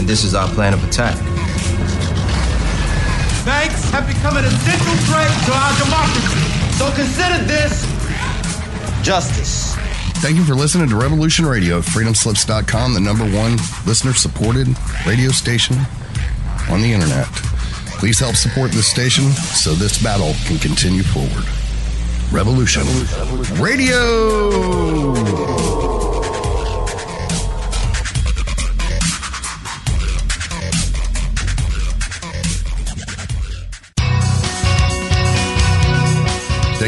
and this is our plan of attack. Banks have become an essential threat to our democracy. So consider this justice. Thank you for listening to Revolution Radio, freedomslips.com, the number one listener supported radio station on the internet. Please help support this station so this battle can continue forward. Revolution, Radio!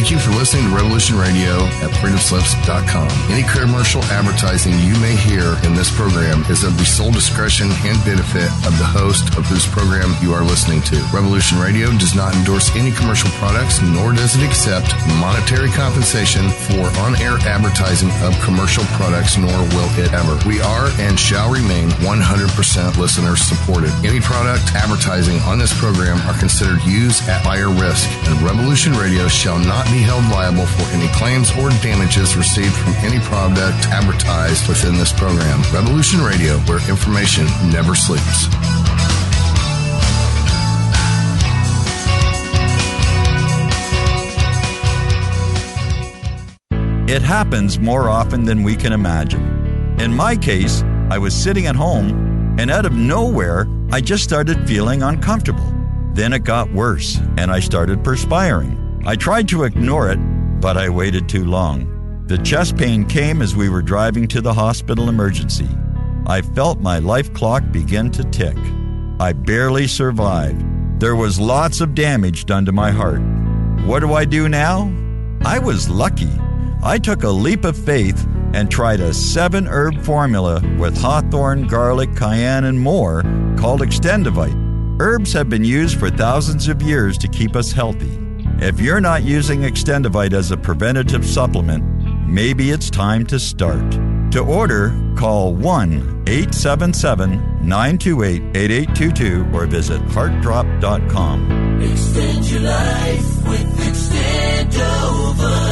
Thank you for listening to Revolution Radio at freedomslips.com. Any commercial advertising you may hear in this program is of the sole discretion and benefit of the host of whose program you are listening to. Revolution Radio does not endorse any commercial products, nor does it accept monetary compensation for on-air advertising of commercial products, nor will it ever. We are and shall remain 100% listener supported. Any product advertising on this program are considered used at higher risk, and Revolution Radio shall not be held liable for any claims or damages received from any product advertised within this program. Revolution Radio, where information never sleeps. It happens more often than we can imagine. In my case, I was sitting at home, and out of nowhere, I just started feeling uncomfortable. Then it got worse, and I started perspiring. I tried to ignore it, but I waited too long. The chest pain came as we were driving to the hospital emergency. I felt my life clock begin to tick. I barely survived. There was lots of damage done to my heart. What do I do now? I was lucky. I took a leap of faith and tried a seven herb formula with hawthorn, garlic, cayenne, and more called Extendovite. Herbs have been used for thousands of years to keep us healthy. If you're not using Extendovite as a preventative supplement, maybe it's time to start. To order, call 1 877 928 8822 or visit heartdrop.com. Extend your life with Extendovite.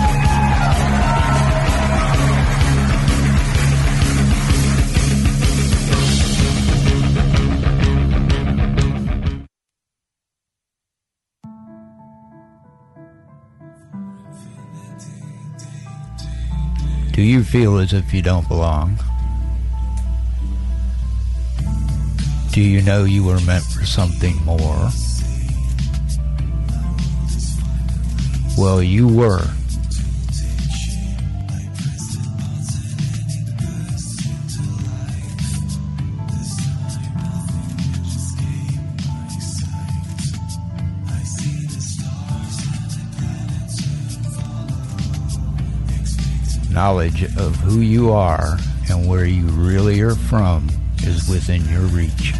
Do you feel as if you don't belong? Do you know you were meant for something more? Well, you were. Knowledge of who you are and where you really are from is within your reach.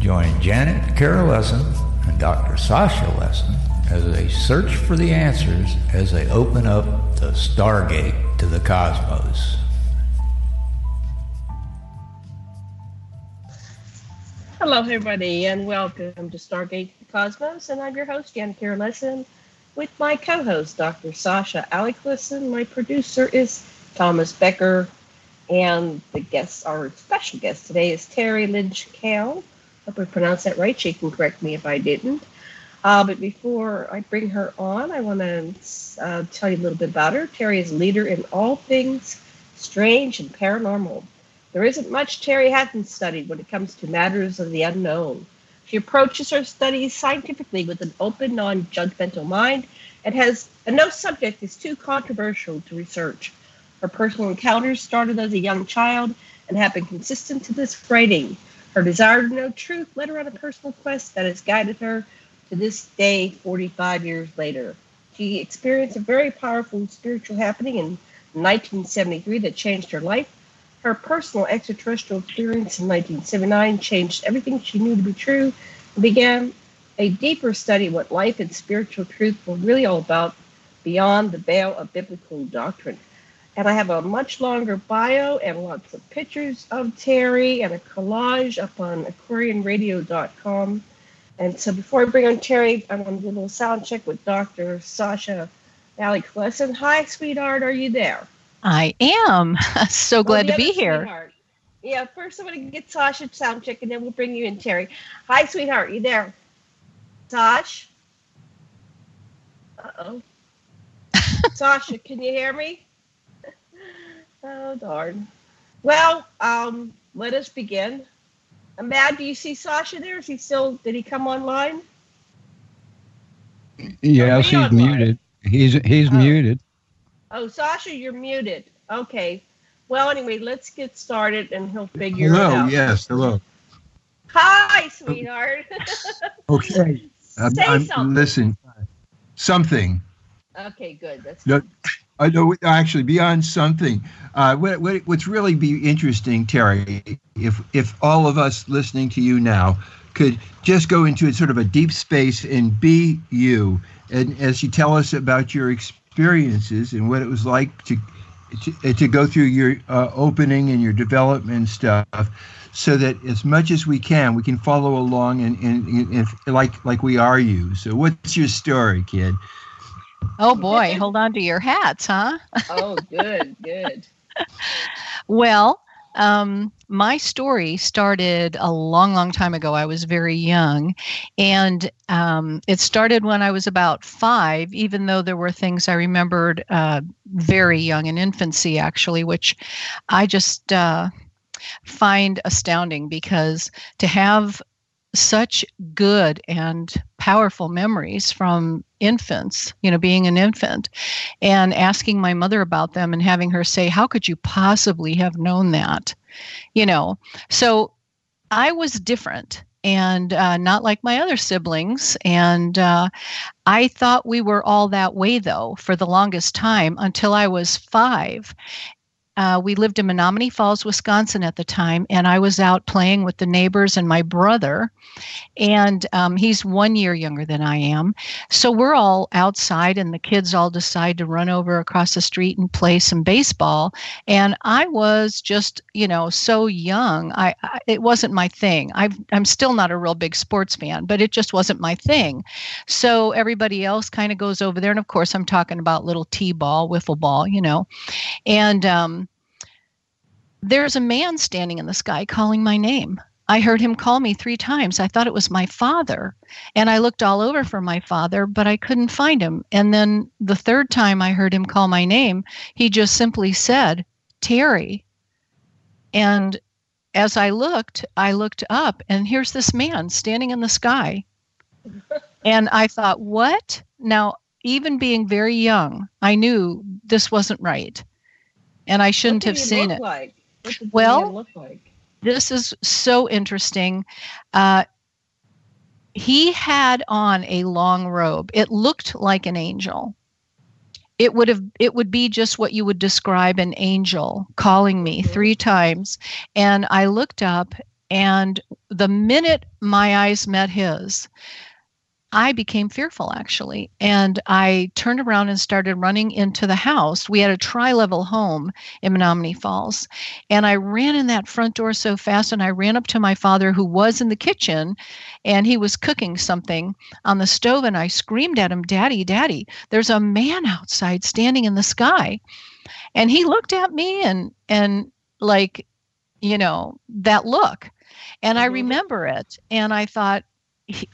Join Janet Kira Lessin and Dr. Sasha Lessin as they search for the answers as they open up the stargate to the cosmos. Hello, everybody, and welcome to Stargate to the Cosmos. And I'm your host, Janet Kira Lessin, with my co host, Dr. Sasha Alex Lessin. My producer is Thomas Becker, and the guests, our special guest today is Teri Lynge-Kehl. Hope I pronounced that right. She can correct me if I didn't. Uh, but before I bring her on, I want to uh, tell you a little bit about her. Teri is a leader in all things strange and paranormal. There isn't much Teri hasn't studied when it comes to matters of the unknown. She approaches her studies scientifically with an open, non judgmental mind and has and no subject is too controversial to research. Her personal encounters started as a young child and have been consistent to this writing. Her desire to know truth led her on a personal quest that has guided her to this day, 45 years later. She experienced a very powerful spiritual happening in 1973 that changed her life. Her personal extraterrestrial experience in 1979 changed everything she knew to be true and began a deeper study of what life and spiritual truth were really all about beyond the veil of biblical doctrine. And I have a much longer bio and lots of pictures of Teri and a collage up on aquarianradio.com. And so before I bring on Teri, I'm going to do a little sound check with Dr. Sasha Alex Lessin. Hi, sweetheart. Are you there? I am. so glad to be here. Sweetheart. Yeah, first I'm going to get Sasha sound check and then we'll bring you in, Teri. Hi, sweetheart. You there? Sash? Uh oh. Sasha, can you hear me? Oh, darn. Well, um, let us begin. Mad, do you see Sasha there? Is he still, did he come online? Yes, he's online? muted. He's he's Oh. muted. Oh, Sasha, you're muted. Okay. Well, anyway, let's get started and he'll figure it out. Hello. Yes. Hello. Hi, sweetheart. Okay. I'm, Say I'm something. listen. Something. Okay, good. That's No, I know. Actually, beyond something. Uh, what, what, what's really be interesting, Teri, if if all of us listening to you now could just go into sort of a deep space and be you, and as you tell us about your experiences and what it was like to to, to go through your uh, opening and your development stuff, so that as much as we can, we can follow along and, and, and like like we are you. So, what's your story, kid? Oh boy, hold on to your hats, huh? oh, good, good. Well, um, my story started a long, long time ago. I was very young, and um, it started when I was about five. Even though there were things I remembered uh, very young in infancy, actually, which I just uh, find astounding because to have such good and powerful memories from infants, you know, being an infant, and asking my mother about them and having her say, How could you possibly have known that? You know, so I was different and uh, not like my other siblings. And uh, I thought we were all that way, though, for the longest time until I was five. Uh, we lived in Menomonee Falls, Wisconsin at the time, and I was out playing with the neighbors and my brother. And um, he's one year younger than I am. So we're all outside, and the kids all decide to run over across the street and play some baseball. And I was just, you know, so young. I, I it wasn't my thing. i I'm still not a real big sports fan, but it just wasn't my thing. So everybody else kind of goes over there, and of course, I'm talking about little t-ball, wiffle ball, you know, and um, there's a man standing in the sky calling my name. I heard him call me three times. I thought it was my father. And I looked all over for my father, but I couldn't find him. And then the third time I heard him call my name, he just simply said, Teri. And as I looked, I looked up, and here's this man standing in the sky. and I thought, what? Now, even being very young, I knew this wasn't right. And I shouldn't what did have seen look it. Like? What the Well, look like? this is so interesting. Uh, he had on a long robe. It looked like an angel. It would have it would be just what you would describe an angel calling me three times. And I looked up and the minute my eyes met his, I became fearful actually. And I turned around and started running into the house. We had a tri level home in Menomonee Falls. And I ran in that front door so fast. And I ran up to my father, who was in the kitchen, and he was cooking something on the stove. And I screamed at him, Daddy, Daddy, there's a man outside standing in the sky. And he looked at me and, and like, you know, that look. And I Mhm. remember it. And I thought, he,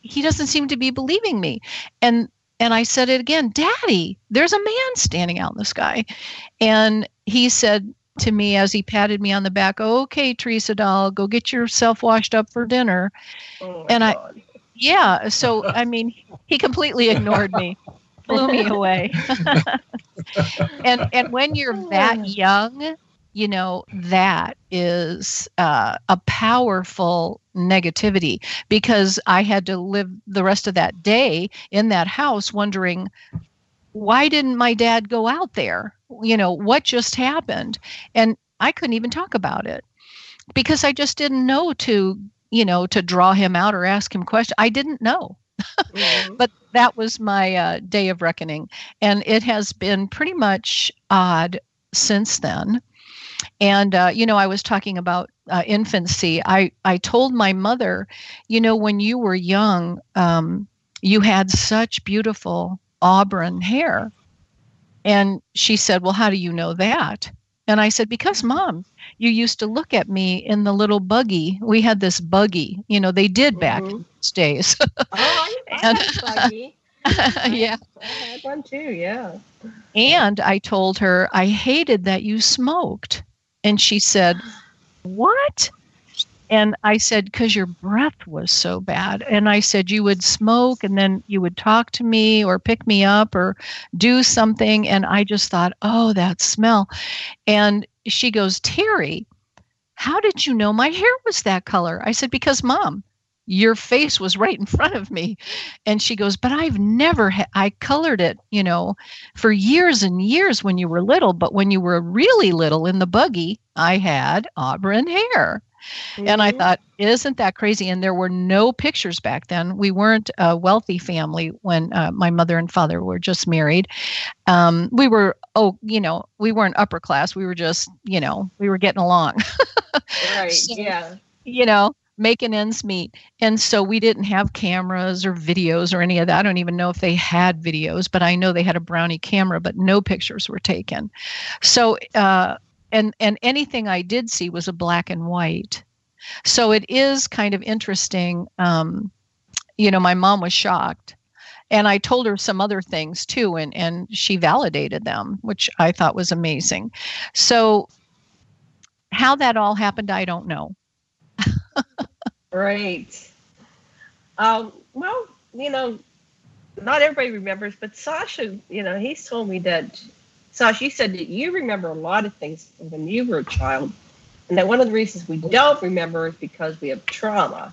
he doesn't seem to be believing me. And and I said it again, Daddy, there's a man standing out in the sky. And he said to me as he patted me on the back, Okay, Teresa doll, go get yourself washed up for dinner. Oh and I- God. Yeah. So I mean, he completely ignored me. blew me away. and and when you're that young, you know that is uh, a powerful negativity because I had to live the rest of that day in that house wondering why didn't my dad go out there? You know what just happened, and I couldn't even talk about it because I just didn't know to you know to draw him out or ask him questions. I didn't know. Mm-hmm. but that was my uh, day of reckoning. And it has been pretty much odd since then. And, uh, you know, I was talking about uh, infancy. I, I told my mother, you know, when you were young, um, you had such beautiful auburn hair. And she said, Well, how do you know that? And I said, Because, mom, you used to look at me in the little buggy. We had this buggy, you know, they did back mm-hmm. in those days. oh, I, I and, buggy. yeah. I had one too, yeah. And I told her I hated that you smoked. And she said, What? And I said, Because your breath was so bad. And I said, You would smoke and then you would talk to me or pick me up or do something. And I just thought, Oh, that smell. And she goes, Teri, how did you know my hair was that color? I said, Because mom, your face was right in front of me. And she goes but i've never ha- i colored it you know for years and years when you were little but when you were really little in the buggy i had auburn hair. Mm-hmm. and i mm-hmm. thought isn't that crazy? And there were no pictures back then. We weren't a wealthy family when uh, my mother and father were just married. Um, we were oh you know we weren't upper class. We were just you know we were getting along. Right so, yeah. you know making ends meet. And so we didn't have cameras or videos or any of that. I don't even know if they had videos, but I know they had a Brownie camera, but no pictures were taken. So, uh, and and anything I did see was a black and white. So it is kind of interesting. Um, you know, my mom was shocked. And I told her some other things too, and, and she validated them, which I thought was amazing. So, how that all happened, I don't know. Right. Um, well, you know, not everybody remembers, but Sasha, you know, he's told me that, Sasha, you said that you remember a lot of things when you were a child, and that one of the reasons we don't remember is because we have trauma,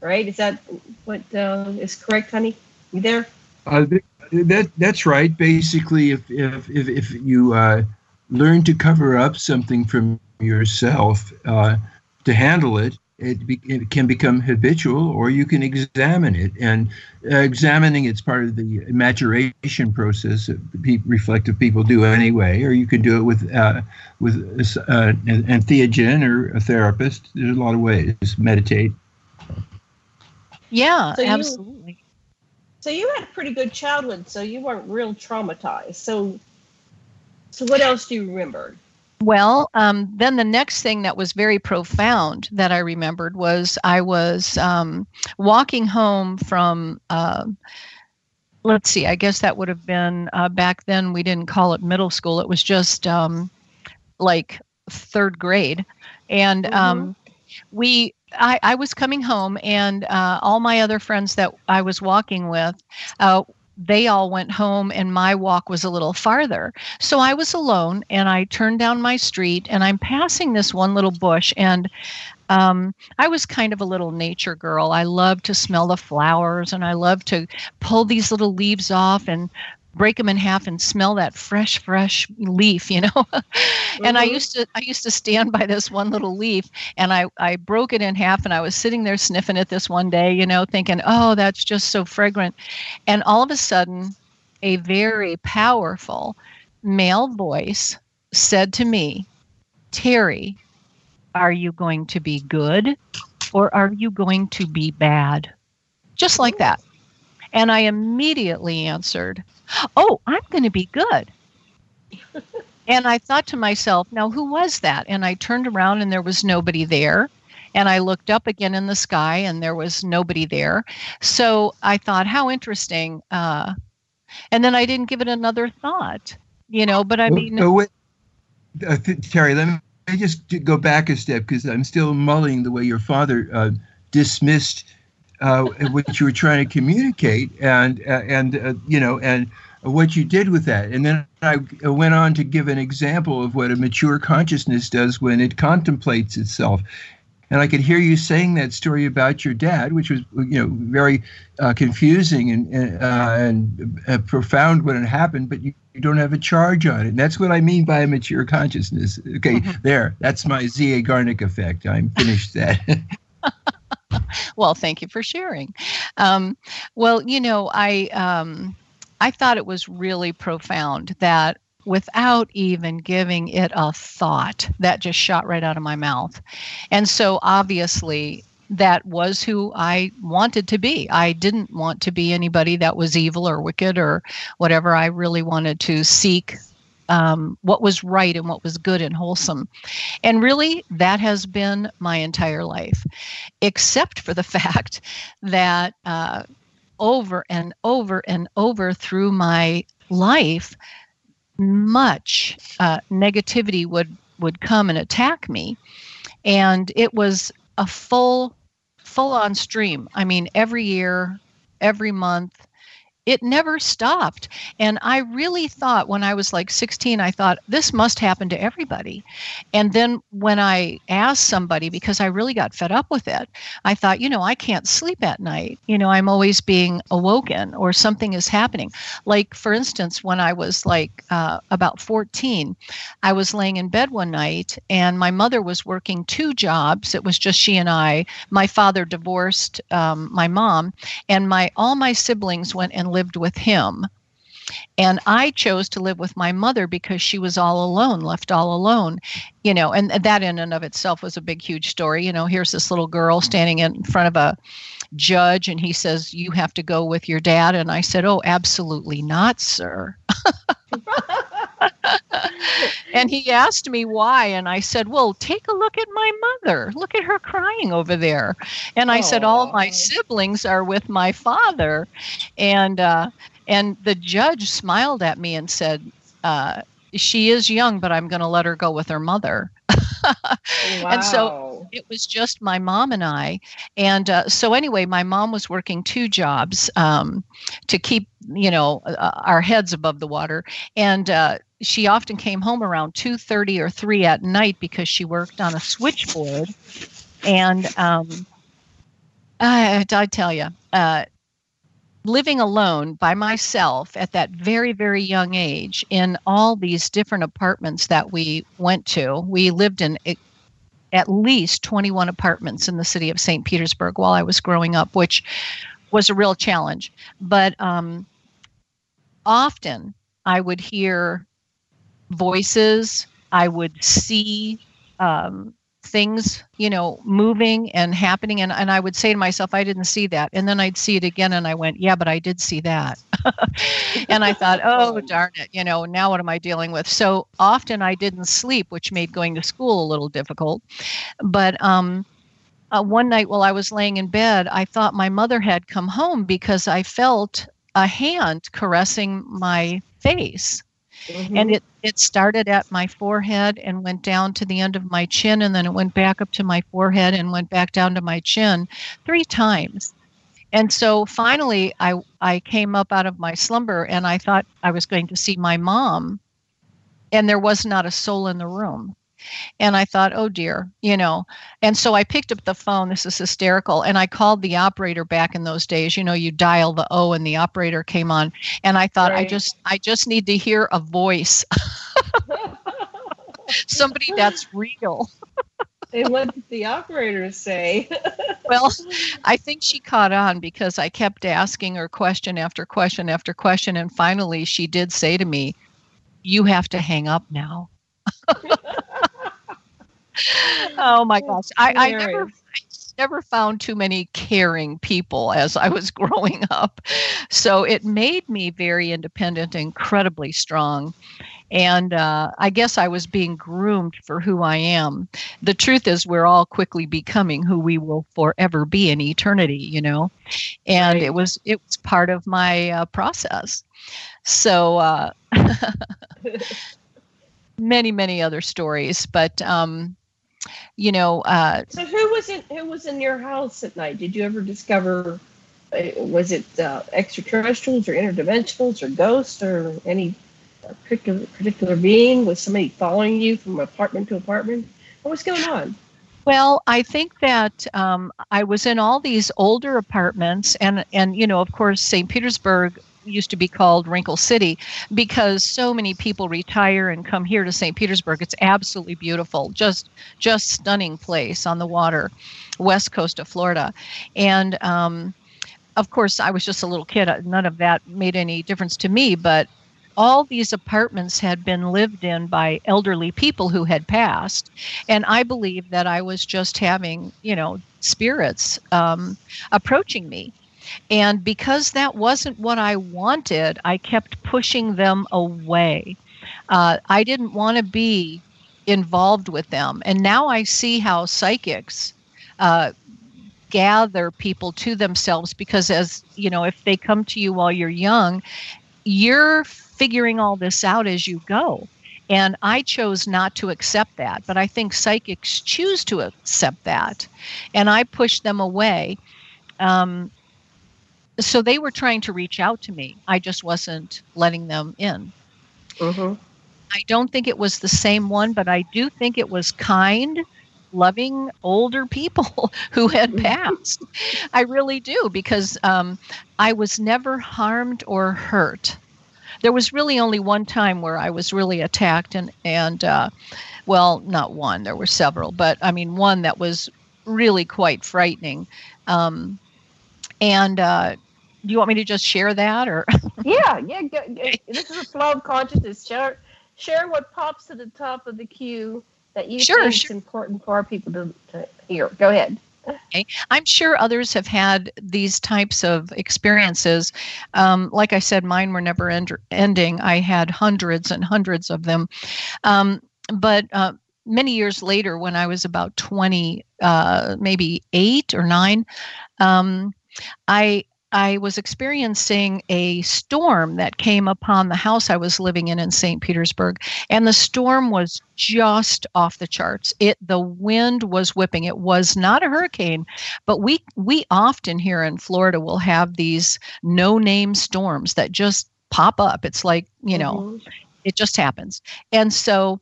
right? Is that what uh, is correct, honey? You there? Uh, that that's right. Basically, if if if, if you uh, learn to cover up something from yourself uh, to handle it, it, be, it, can become habitual or you can examine it. And uh, examining it's part of the maturation process that pe- reflective people do anyway or you can do it with uh, with uh, an entheogen or a therapist. There's a lot of ways. Meditate. Yeah so absolutely. You, so you had a pretty good childhood so you weren't real traumatized. So so what else do you remember well, um, then the next thing that was very profound that I remembered was I was um, walking home from, uh, let's see, I guess that would have been uh, back then, we didn't call it middle school, it was just um, like third grade. And um, mm-hmm. we, I, I, was coming home, and uh, all my other friends that I was walking with uh, they all went home and my walk was a little farther. So I was alone and I turned down my street and I'm passing this one little bush and um, I was kind of a little nature girl. I love to smell the flowers and I love to pull these little leaves off and break them in half and smell that fresh fresh leaf you know mm-hmm. and i mm-hmm. used to i used to stand by this one little leaf and i i broke it in half and i was sitting there sniffing it this one day you know thinking oh that's just so fragrant and all of a sudden a very powerful male voice said to me teri are you going to be good or are you going to be bad just like that and I immediately answered, Oh, I'm going to be good. and I thought to myself, Now, who was that? And I turned around and there was nobody there. And I looked up again in the sky and there was nobody there. So I thought, How interesting. Uh, and then I didn't give it another thought, you know, but I mean. Oh, wait. Uh, Teri, let me just go back a step because I'm still mulling the way your father uh, dismissed uh, what you were trying to communicate, and uh, and uh, you know, and what you did with that. And then I went on to give an example of what a mature consciousness does when it contemplates itself. And I could hear you saying that story about your dad, which was, you know, very uh, confusing and uh, and uh, profound when it happened. But you, you, don't have a charge on it. And that's what I mean by a mature consciousness. Okay, mm-hmm. there. That's my Zeigarnik effect. I'm finished that. well, thank you for sharing. Um, well, you know, I um, I thought it was really profound that without even giving it a thought. That just shot right out of my mouth. And so obviously, that was who I wanted to be. I didn't want to be anybody that was evil or wicked or whatever. I really wanted to seek um, what was right and what was good and wholesome. And really, that has been my entire life, except for the fact that uh, over and over and over through my life, much uh, negativity would would come and attack me and it was a full full on stream i mean every year every month it never stopped. And I really thought when I was like 16, I thought this must happen to everybody. And then when I asked somebody, because I really got fed up with it, I thought, you know, I can't sleep at night. You know, I'm always being awoken or something is happening. Like, for instance, when I was like uh, about 14, I was laying in bed one night and my mother was working two jobs. It was just she and I. My father divorced um, my mom, and my all my siblings went and lived with him. And I chose to live with my mother because she was all alone, left all alone, you know, and that in and of itself was a big, huge story. You know, here's this little girl standing in front of a judge and he says, You have to go with your dad. And I said, Oh, absolutely not, sir. and he asked me why and i said well take a look at my mother. Look at her crying over there. And i Aww. said all my siblings are with my father. And uh, and the judge smiled at me and said uh, she is young but i'm going to let her go with her mother wow. and so it was just my mom and I. And uh, so anyway, my mom was working two jobs um, to keep you know uh, our heads above the water, and uh, she often came home around 2.30 or 3 at night because she worked on a switchboard and um, I, I tell you uh, living alone by myself at that very very young age in all these different apartments that we went to we lived in at least 21 apartments in the city of st petersburg while i was growing up which was a real challenge but um, often i would hear voices. I would see um, things, you know, moving and happening. And, and I would say to myself, I didn't see that. And then I'd see it again and I went, yeah, but I did see that. and I thought, oh, darn it, you know, now what am I dealing with? So often I didn't sleep, which made going to school a little difficult. But, um, uh, one night while I was laying in bed, I thought my mother had come home because I felt a hand caressing my face. Mm-hmm. And it, it started at my forehead and went down to the end of my chin, and then it went back up to my forehead and went back down to my chin three times. And so finally, I, I came up out of my slumber and I thought I was going to see my mom, and there was not a soul in the room. And I thought, oh dear, you know. And so I picked up the phone. This is hysterical. And I called the operator back in those days. You know, you dial the O and the operator came on. And I thought, right. I just I just need to hear a voice. Somebody that's real. and what did the operator say? well, I think she caught on because I kept asking her question after question after question. And finally, she did say to me, You have to hang up now oh my gosh. I, I never never found too many caring people as I was growing up. So it made me very independent, incredibly strong. And uh, I guess I was being groomed for who I am. The truth is, we're all quickly becoming who we will forever be in eternity, you know. And right. it was it was part of my uh, process. So uh, many many other stories, but um, you know. Uh, so who was in who was in your house at night? Did you ever discover uh, was it uh, extraterrestrials or interdimensionals or ghosts or any particular particular being? Was somebody following you from apartment to apartment? What was going on? Well, I think that um, I was in all these older apartments, and and you know, of course, St. Petersburg used to be called Wrinkle City because so many people retire and come here to St. Petersburg. It's absolutely beautiful, just just stunning place on the water, west coast of Florida, and. Um, of course, I was just a little kid. None of that made any difference to me, but all these apartments had been lived in by elderly people who had passed. And I believe that I was just having, you know, spirits um, approaching me. And because that wasn't what I wanted, I kept pushing them away. Uh, I didn't want to be involved with them. And now I see how psychics uh, gather people to themselves because, as you know, if they come to you while you're young, you're figuring all this out as you go. And I chose not to accept that, but I think psychics choose to accept that. And I pushed them away. Um, so they were trying to reach out to me. I just wasn't letting them in. Mm-hmm. I don't think it was the same one, but I do think it was kind, loving older people who had mm-hmm. passed. I really do, because um, I was never harmed or hurt there was really only one time where I was really attacked, and and uh, well, not one. There were several, but I mean one that was really quite frightening. Um, and uh, do you want me to just share that, or? yeah, yeah. This is a flow of consciousness. Share share what pops to the top of the queue that you sure, think sure. is important for our people to, to hear. Go ahead. Okay. I'm sure others have had these types of experiences. Um, like I said, mine were never end- ending. I had hundreds and hundreds of them. Um, but uh, many years later, when I was about 20, uh, maybe eight or nine, um, I I was experiencing a storm that came upon the house I was living in in St. Petersburg, and the storm was just off the charts. It the wind was whipping. It was not a hurricane, but we we often here in Florida will have these no-name storms that just pop up. It's like, you know, mm-hmm. it just happens. And so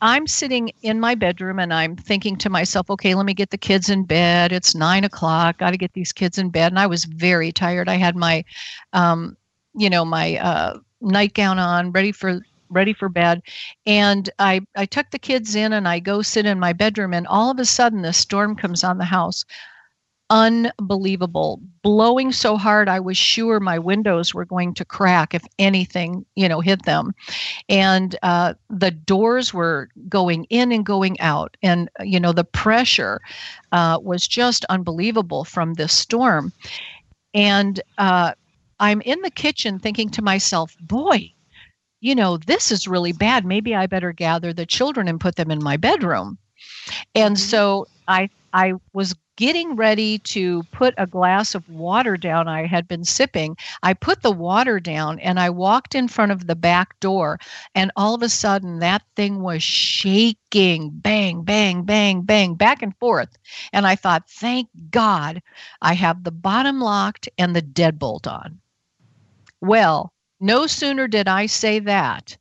I'm sitting in my bedroom and I'm thinking to myself, okay, let me get the kids in bed. It's nine o'clock. Got to get these kids in bed. And I was very tired. I had my, um, you know, my uh, nightgown on, ready for ready for bed and i i tuck the kids in and i go sit in my bedroom and all of a sudden the storm comes on the house unbelievable. Blowing so hard i was sure my windows were going to crack if anything you know hit them. And uh, the doors were going in and going out. And you know the pressure uh, was just unbelievable from this storm. And uh, i'm in the kitchen thinking to myself boy you know this is really bad. Maybe i better gather the children and put them in my bedroom. And mm-hmm. so i i was getting ready to put a glass of water down I had been sipping. I put the water down and I walked in front of the back door, and all of a sudden that thing was shaking bang, bang, bang, bang, back and forth. And I thought, thank God I have the bottom locked and the deadbolt on. Well, no sooner did I say that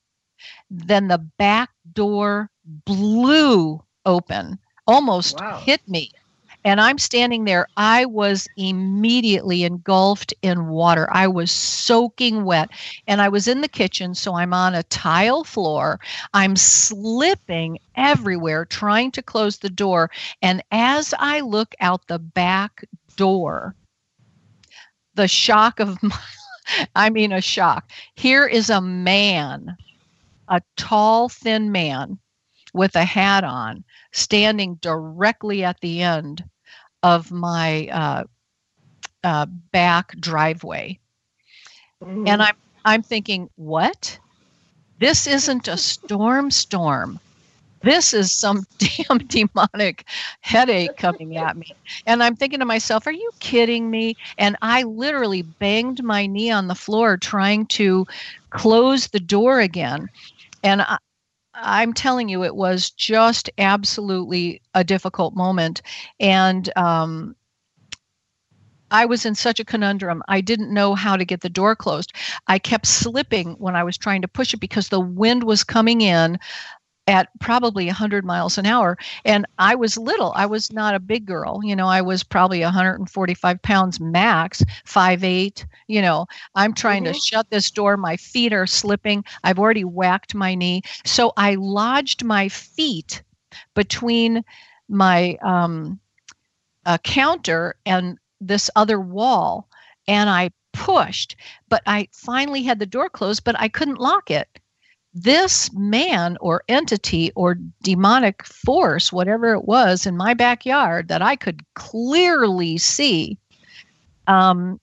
than the back door blew open, almost wow. hit me and I'm standing there. I was immediately engulfed in water. I was soaking wet. And I was in the kitchen, so I'm on a tile floor. I'm slipping everywhere, trying to close the door. And as I look out the back door, the shock of my, I mean, a shock. Here is a man, a tall, thin man with a hat on, standing directly at the end of my uh, uh, back driveway. Mm-hmm. And I'm I'm thinking, what? This isn't a storm storm. This is some damn demonic headache coming at me. And I'm thinking to myself, are you kidding me? And I literally banged my knee on the floor trying to close the door again. And I, I'm telling you, it was just absolutely a difficult moment. And um, I was in such a conundrum. I didn't know how to get the door closed. I kept slipping when I was trying to push it because the wind was coming in at probably 100 miles an hour. And I was little. I was not a big girl. You know, I was probably 145 pounds max, five eight. You know, I'm trying mm-hmm. to shut this door. My feet are slipping. I've already whacked my knee. So I lodged my feet between my um, uh, counter and this other wall. And I pushed, but I finally had the door closed, but I couldn't lock it this man or entity or demonic force, whatever it was in my backyard that I could clearly see, um,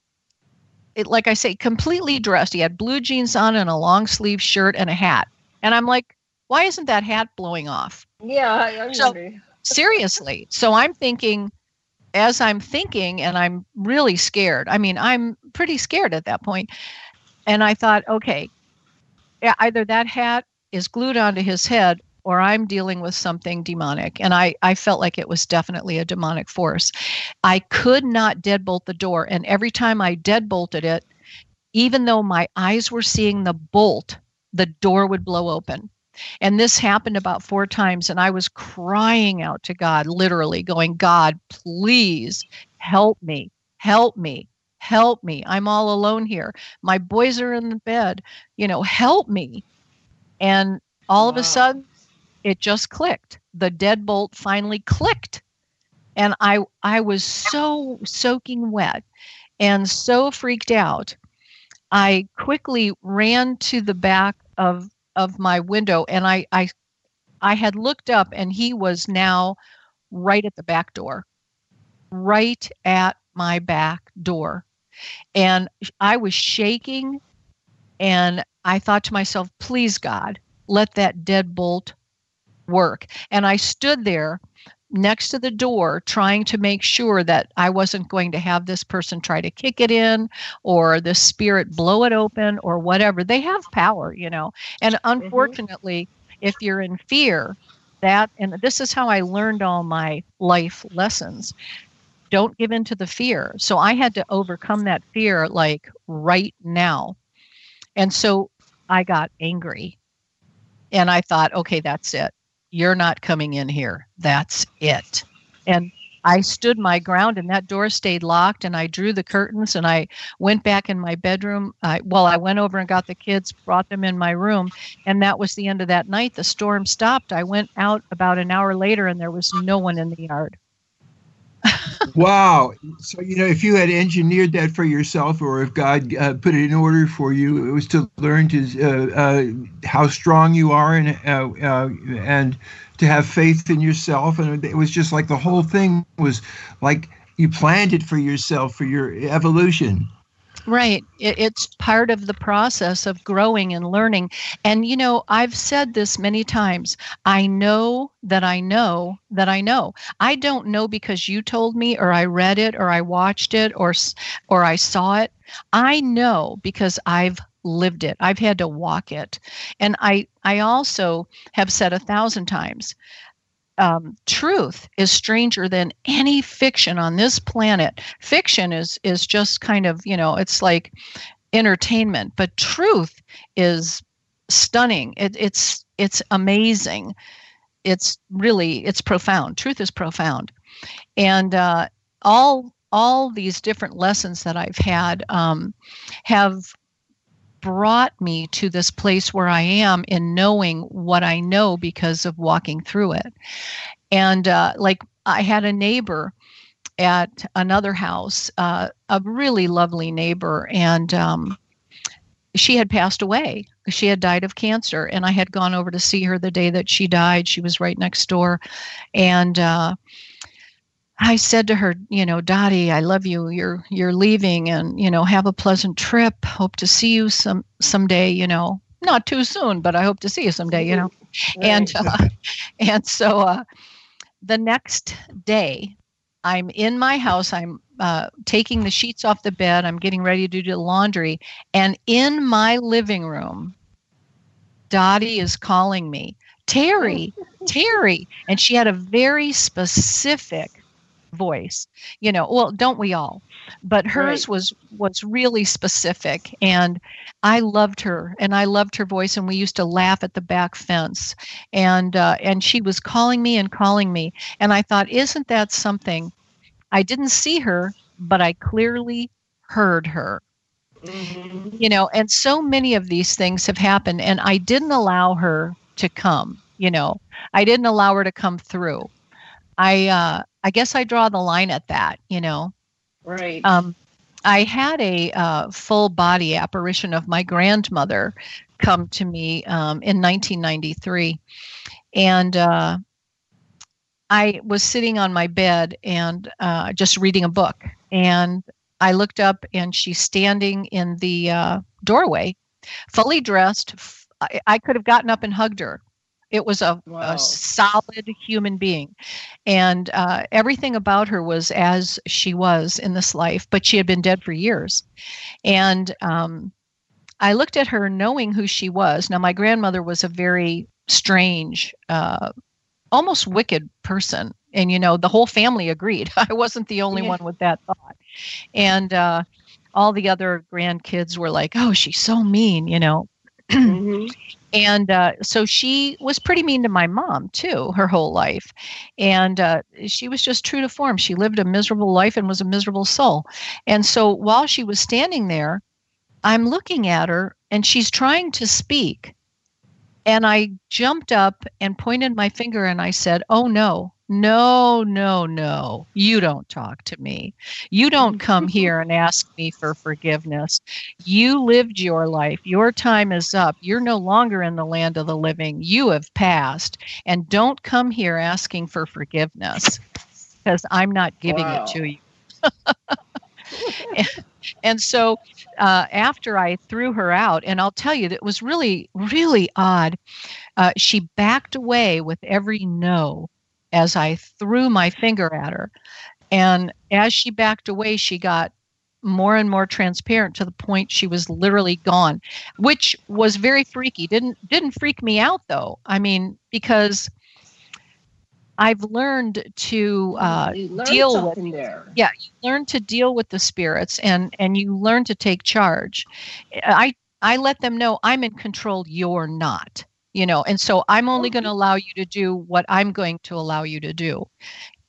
it, like I say, completely dressed. He had blue jeans on and a long sleeve shirt and a hat. And I'm like, why isn't that hat blowing off? Yeah, I, so, seriously. So I'm thinking, as I'm thinking, and I'm really scared. I mean, I'm pretty scared at that point. And I thought, okay, either that hat is glued onto his head or I'm dealing with something demonic. And I, I felt like it was definitely a demonic force. I could not deadbolt the door. And every time I deadbolted it, even though my eyes were seeing the bolt, the door would blow open. And this happened about four times. And I was crying out to God, literally going, God, please help me, help me help me i'm all alone here my boys are in the bed you know help me. And all wow. of a sudden it just clicked. The deadbolt finally clicked. And i i was so soaking wet and so freaked out. I quickly ran to the back of of my window and i i i had looked up and he was now right at the back door. Right at my back door and I was shaking. And I thought to myself, please, God, let that deadbolt work. And I stood there next to the door trying to make sure that I wasn't going to have this person try to kick it in or the spirit blow it open or whatever. They have power, you know. And mm-hmm. unfortunately, mm-hmm. if you're in fear, that and this is how I learned all my life lessons don't give in to the fear. So I had to overcome that fear like right now. And so I got angry. And I thought, okay, that's it. You're not coming in here. That's it. And I stood my ground and that door stayed locked and I drew the curtains and I went back in my bedroom. I, well, I went over and got the kids, brought them in my room, and that was the end of that night. The storm stopped. I went out about an hour later and there was no one in the yard wow. So, you know, if you had engineered that for yourself or if God uh, put it in order for you, it was to learn to uh, uh, how strong you are and, uh, uh, and to have faith in yourself. And it was just like the whole thing was like you planned it for yourself, for your evolution. Right. It, it's part of the process of growing and learning. And, you know, I've said this many times. I know that I know that I know. I don't know because you told me or I read it or I watched it or or I saw it. I know because I've lived it. I've had to walk it. And I I also have said a thousand times um, truth is stranger than any fiction on this planet. Fiction is is just kind of you know it's like entertainment, but truth is stunning. It, it's it's amazing. It's really it's profound. Truth is profound, and uh, all all these different lessons that I've had um, have brought me to this place where I am in knowing what I know because of walking through it. And uh, like I had a neighbor at another house, uh, a really lovely neighbor, and um, she had passed away. She had died of cancer, and I had gone over to see her the day that she died. She was right next door, and uh, I said to her, you know, Dottie, I love you. You're you're leaving, and you know, have a pleasant trip. Hope to see you some someday. You know, not too soon, but I hope to see you someday. You know, right. and uh, and so uh, the next day, I'm in my house. I'm uh, taking the sheets off the bed. I'm getting ready to do the laundry, and in my living room, Dottie is calling me, Teri, Teri, and she had a very specific voice you know well don't we all? But hers Right. was was really specific and i loved her and i loved her voice and we used to laugh at the back fence and uh, and she was calling me and calling me and i thought isn't that something? I didn't see her but i clearly heard her. Mhm. you know and so many of these things have happened and i didn't allow her to come you know. I didn't allow her to come through. I uh i guess i draw the line at that you know Right. um i had a uh, full body apparition of my grandmother come to me um, in 1993 and uh I was sitting on my bed and uh, just reading a book, and I looked up, and she's standing in the uh, doorway, fully dressed. I could have gotten up and hugged her. It was a, Wow. a solid human being, and uh, everything about her was as she was in this life, but she had been dead for years. And um, I looked at her, knowing who she was. Now, my grandmother was a very strange, uh, almost wicked person. And, you know, the whole family agreed. I wasn't the only Yeah. one with that thought. And uh, all the other grandkids were like, oh, she's so mean, you know. Mhm. And uh, so she was pretty mean to my mom, too, her whole life. And uh, she was just true to form. She lived a miserable life and was a miserable soul. And so while she was standing there, I'm looking at her and she's trying to speak. And I jumped up and pointed my finger and I said, Oh, no, no, no, no. You don't talk to me. You don't come here and ask me for forgiveness. You lived your life. Your time is up. You're no longer in the land of the living. You have passed. And don't come here asking for forgiveness because I'm not giving Wow. it to you. And so uh, after I threw her out, and I'll tell you, that was really, really odd. Uh, she backed away with every no as I threw my finger at her. And as she backed away, she got more and more transparent to the point she was literally gone, which was very freaky. Didn't didn't freak me out though. I mean, because I've learned to uh, deal with there. yeah you learn to deal with the spirits and and you learn to take charge i i let them know i'm in control you're not you know and so i'm only going to allow you to do what i'm going to allow you to do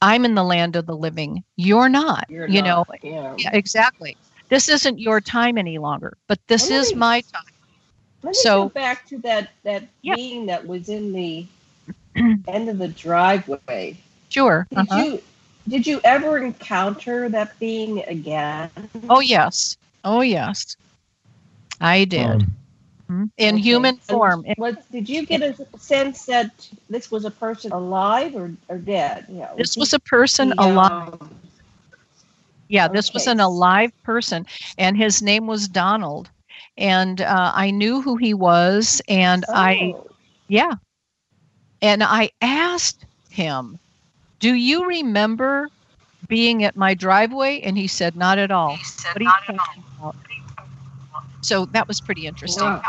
i'm in the land of the living you're not You're you know not, Yeah. yeah, exactly this isn't your time any longer but this Well, let is me- my time Let me So- go back to that that Yeah. being that was in the end of the driveway. sure Did uh-huh. you did you ever encounter that being again? oh yes oh yes i did Um. In Okay. human And form Was did you get a sense that this was a person alive or, or dead? Yeah. this was a person the, alive um, Yeah, this was an alive person, and his name was Donald. And uh, I knew who he was, and I, oh, yeah. And I asked him, Do you remember being at my driveway? And he said, Not at all. What are you talking about? So that was pretty interesting. wow.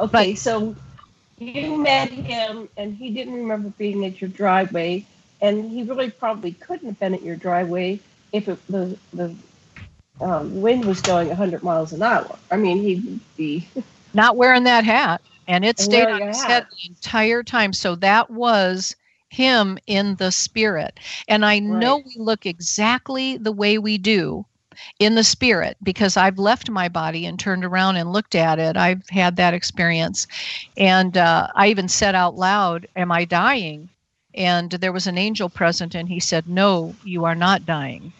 Okay, so you met him and he didn't remember being at your driveway, and he really probably couldn't have been at your driveway if it, the the um, wind was going 100 miles an hour. I mean, he'd be Not wearing that hat. And it stayed on his hat. head the entire time. So that was him in the spirit. And I know we look exactly the way we do in the spirit because I've left my body and turned around and looked at it. I've had that experience. And uh, I even said out loud, Am I dying? And there was an angel present, and he said, No, you are not dying.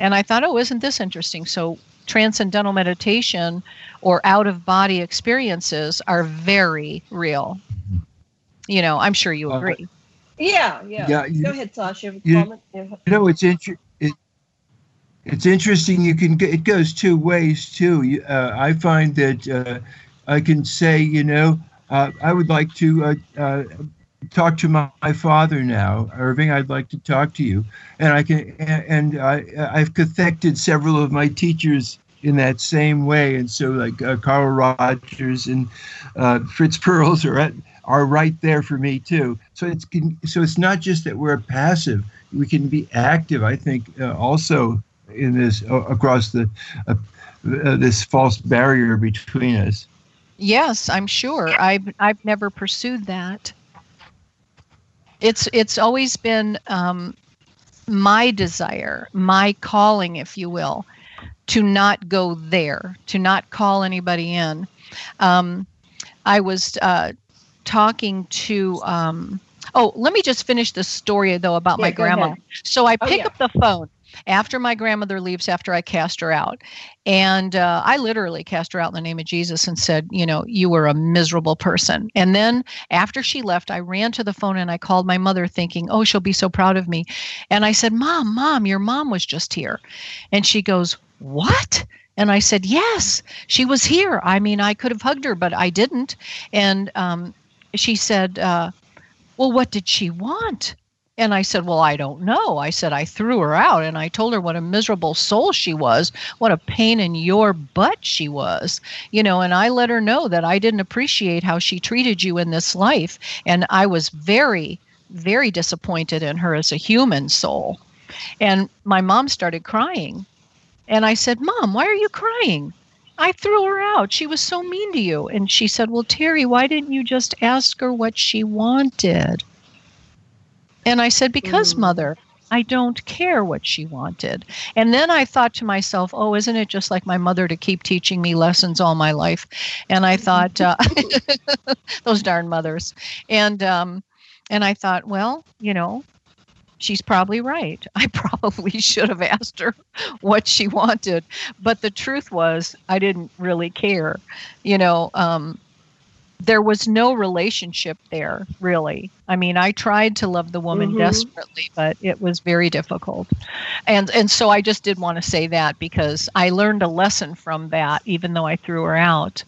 And I thought, Oh, isn't this interesting? So, transcendental meditation or out of body experiences are very real. You know, I'm sure you Uh, agree. yeah, yeah. Yeah, you- Go ahead, Sasha. You- You know, it's inter- it, it's interesting. You can it goes two ways too. Uh, I find that uh, I can say, you know, uh, I would like to uh, uh, talk to my, my father now, Irving. I'd like to talk to you, and I can, and I, I've cathected several of my teachers in that same way, and so like uh, Carl Rogers and Fritz Perls are at, are right there for me too. So it's so it's not just that we're passive; we can be active. I think uh, also in this across the uh, uh, this false barrier between us. Yes, I'm sure. I've I've never pursued that. It's it's always been um, my desire, my calling, if you will, to not go there, to not call anybody in. Um, I was uh, talking to. Um, oh, let me just finish the story though about Yeah, my grandma. ahead. So I Oh, pick yeah. up the phone after my grandmother leaves after I cast her out. And uh, I literally cast her out in the name of Jesus and said, you know, you were a miserable person. And then after she left, I ran to the phone and I called my mother thinking, oh, she'll be so proud of me. And I said, Mom, Mom, your mom was just here. And she goes, What? And I said, Yes, she was here. I mean, I could have hugged her, but I didn't. And um, she said, uh, Well, what did she want? And I said, Well, I don't know. I said, I threw her out and I told her what a miserable soul she was, what a pain in your butt she was, you know, and I let her know that I didn't appreciate how she treated you in this life. And I was very, very disappointed in her as a human soul. And my mom started crying. And I said, Mom, why are you crying? I threw her out. She was so mean to you. And she said, Well, Teri, why didn't you just ask her what she wanted? And I said, Because, Mm. mother, I don't care what she wanted. And then I thought to myself, oh, isn't it just like my mother to keep teaching me lessons all my life? And I thought, uh, those darn mothers. And, um, and I thought, well, you know, she's probably right. I probably should have asked her what she wanted. But the truth was, I didn't really care. You know, um, there was no relationship there, really. I mean, I tried to love the woman Mhm. desperately, but it was very difficult. And and so I just did want to say that because I learned a lesson from that, even though I threw her out.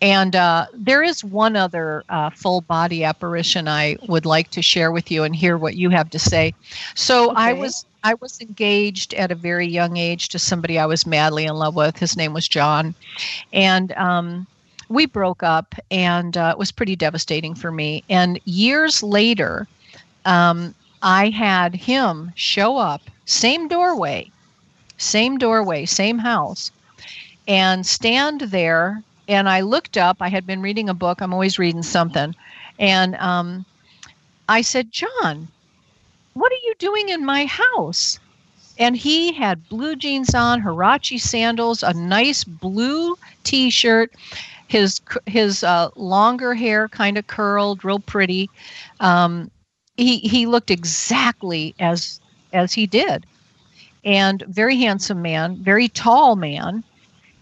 And uh, there is one other uh, full body apparition I would like to share with you and hear what you have to say. So I was I was engaged at a very young age to somebody I was madly in love with. His name was John, and um, we broke up, and uh, it was pretty devastating for me. And years later, um, I had him show up, same doorway, same doorway, same house, and stand there. And I looked up. I had been reading a book. I'm always reading something, and um, I said, John, what are you doing in my house? And he had blue jeans on, Hirachi sandals, a nice blue T-shirt, his his uh, longer hair kind of curled, real pretty. Um, he he looked exactly as as he did, and very handsome man, very tall man.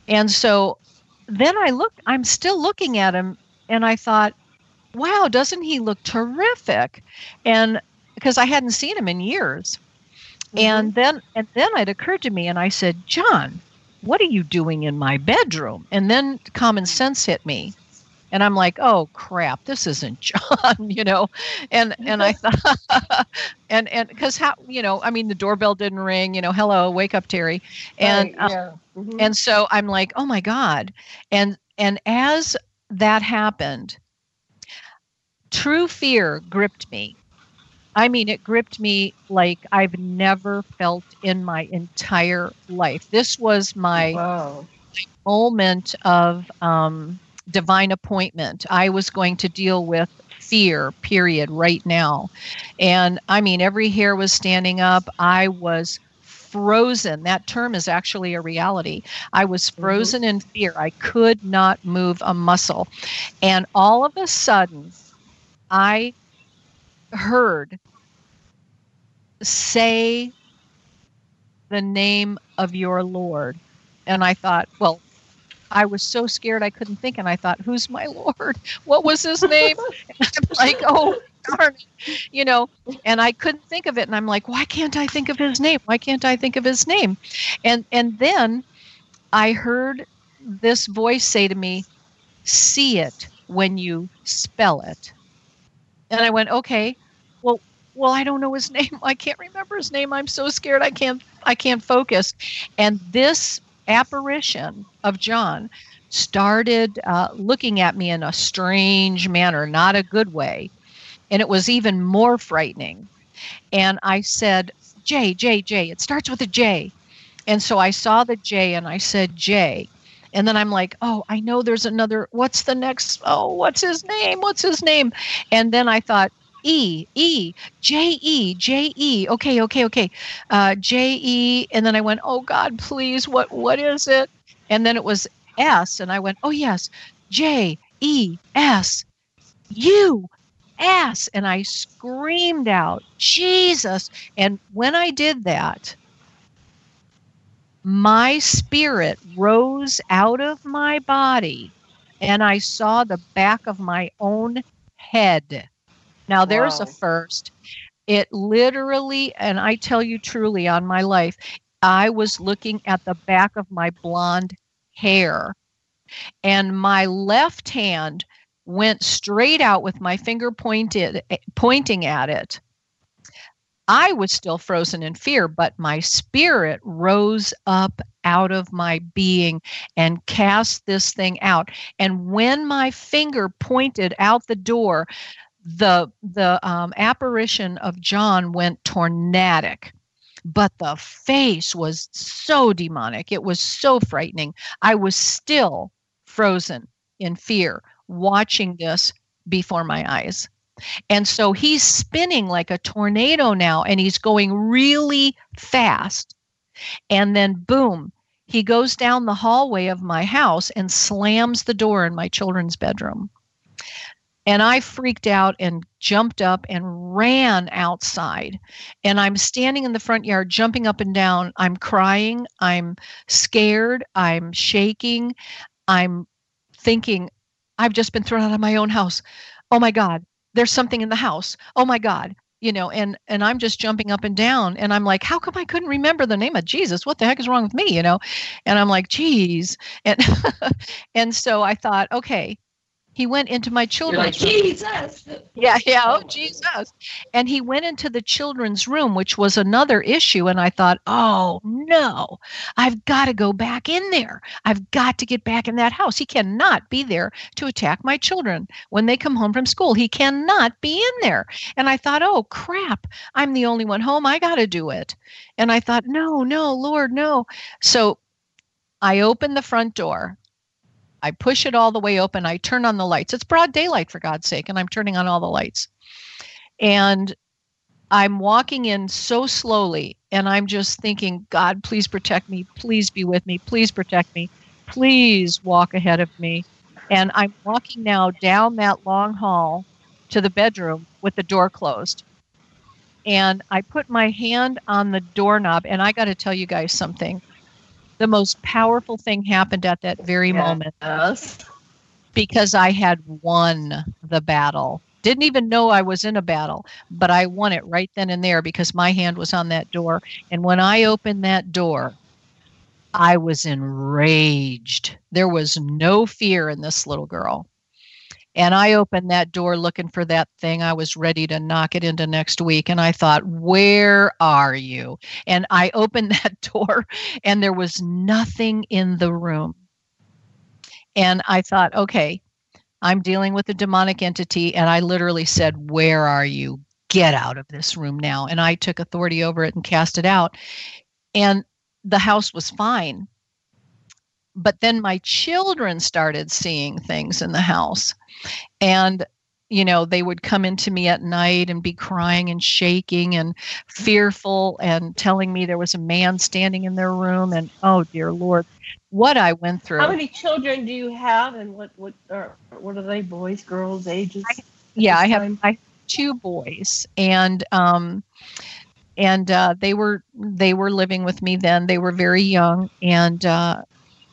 And so then I looked. I'm still looking at him, and I thought, wow, doesn't he look terrific? And because I hadn't seen him in years. And then and then it occurred to me and I said, "John, what are you doing in my bedroom?" And then common sense hit me. And I'm like, "Oh crap, this isn't John," you know. And and I thought and and cuz how, you know, I mean the doorbell didn't ring, you know, "Hello, wake up, Teri." And Right, yeah. Mhm. and so I'm like, "Oh my god." And and as that happened, true fear gripped me. I mean, it gripped me like I've never felt in my entire life. This was my wow. moment of um, divine appointment. I was going to deal with fear, period, right now. And I mean, every hair was standing up. I was frozen. That term is actually a reality. I was frozen in fear. I could not move a muscle. And all of a sudden, I heard say the name of your Lord. And I thought, well, I was so scared I couldn't think. And I thought, who's my Lord? What was his name? I'm like, oh, darn it. You know, and I couldn't think of it. And I'm like, why can't I think of his name? Why can't I think of his name? And and then I heard this voice say to me, see it when you spell it. And I went, okay, well, I don't know his name. I can't remember his name. I'm so scared. I can't, I can't focus. And this apparition of John started uh, looking at me in a strange manner, not a good way. And it was even more frightening. And I said, J, J, J. It starts with a J. And so I saw the J and I said, J. And then I'm like, oh, I know there's another. What's the next? Oh, what's his name? What's his name? And then I thought, E, E, J E, J E. Okay, okay, okay. Uh, J E. And then I went, oh God, please, what what is it? And then it was S, and I went, oh yes, J E S U S. And I screamed out, Jesus. And when I did that, my spirit rose out of my body and I saw the back of my own head. Now, there's wow. a first. It literally, and I tell you truly on my life, I was looking at the back of my blonde hair, and my left hand went straight out with my finger pointed eh, pointing at it I was still frozen in fear, but my spirit rose up out of my being and cast this thing out. And when my finger pointed out the door, the the um, apparition of John went tornadic. But the face was so demonic. It was so frightening. I was still frozen in fear watching this before my eyes. And so he's spinning like a tornado now and he's going really fast. And then, boom, he goes down the hallway of my house and slams the door in my children's bedroom. And I freaked out and jumped up and ran outside. And I'm standing in the front yard, jumping up and down. I'm crying. I'm scared. I'm shaking. I'm thinking, I've just been thrown out of my own house. Oh my God, there's something in the house oh my god you know and and i'm just jumping up and down and i'm like how come i couldn't remember the name of jesus what the heck is wrong with me you know and i'm like geez and and so i thought okay he went into my children's like, room. Jesus. Yeah, yeah, oh Jesus. And he went into the children's room, which was another issue. And I thought, oh no, I've got to go back in there. I've got to get back in that house. He cannot be there to attack my children when they come home from school. He cannot be in there. And I thought, oh crap, I'm the only one home. I got to do it. And I thought, no, no, Lord, no. So I opened the front door I push it all the way open. I turn on the lights. It's broad daylight, for God's sake, and I'm turning on all the lights. And I'm walking in so slowly, and I'm just thinking, God, please protect me. Please be with me. Please protect me. Please walk ahead of me. And I'm walking now down that long hall to the bedroom with the door closed. And I put my hand on the doorknob, and I got to tell you guys something the most powerful thing happened at that very yes. moment because I had won the battle. Didn't even know I was in a battle, but I won it right then and there because my hand was on that door. And when I opened that door, I was enraged. There was no fear in this little girl. And I opened that door looking for that thing. I was ready to knock it into next week. And I thought, where are you? And I opened that door and there was nothing in the room. And I thought, okay, I'm dealing with a demonic entity. And I literally said, where are you? Get out of this room now. And I took authority over it and cast it out. And the house was fine. But then my children started seeing things in the house. And you know they would come into me at night and be crying and shaking and fearful and telling me there was a man standing in their room. And oh dear lord what i went through. How many children do you have? And what what are what are they boys girls ages? I, yeah i have i two boys. And um and uh, they were they were living with me then. They were very young. And uh,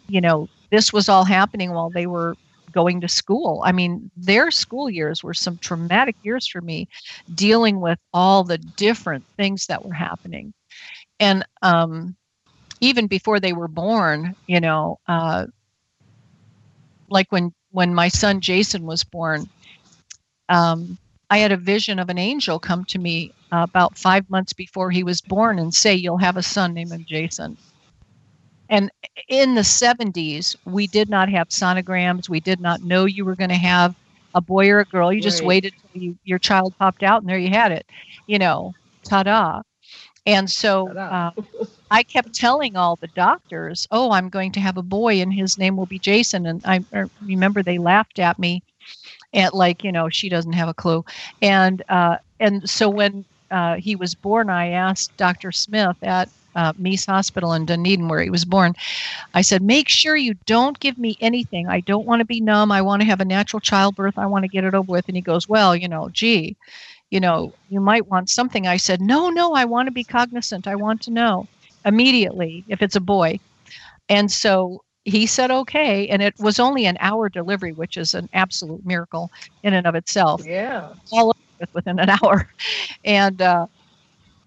you know this was all happening while they were going to school. I mean, their school years were some traumatic years for me, dealing with all the different things that were happening. And um, even before they were born, you know, uh, like when when my son Jason was born, um, I had a vision of an angel come to me uh, about five months before he was born and say, "You'll have a son named Jason." And in the 70s, we did not have sonograms. We did not know you were going to have a boy or a girl. You just Right. waited till you, your child popped out, and there you had it. You know, ta-da. And so uh, I kept telling all the doctors, "Oh, I'm going to have a boy, and his name will be Jason." And I er, remember they laughed at me, at like you know she doesn't have a clue. And uh, and so when uh, he was born, I asked Dr. Smith at uh, Mease Hospital in Dunedin, where he was born. I said, "Make sure you don't give me anything. I don't want to be numb. I want to have a natural childbirth. I want to get it over with." And he goes, "Well, you know, gee." You know, you might want something. I said, No, no, I want to be cognizant. I want to know immediately if it's a boy. And so he said okay and it was only an hour delivery which is an absolute miracle in and of itself Yeah. all within an hour and uh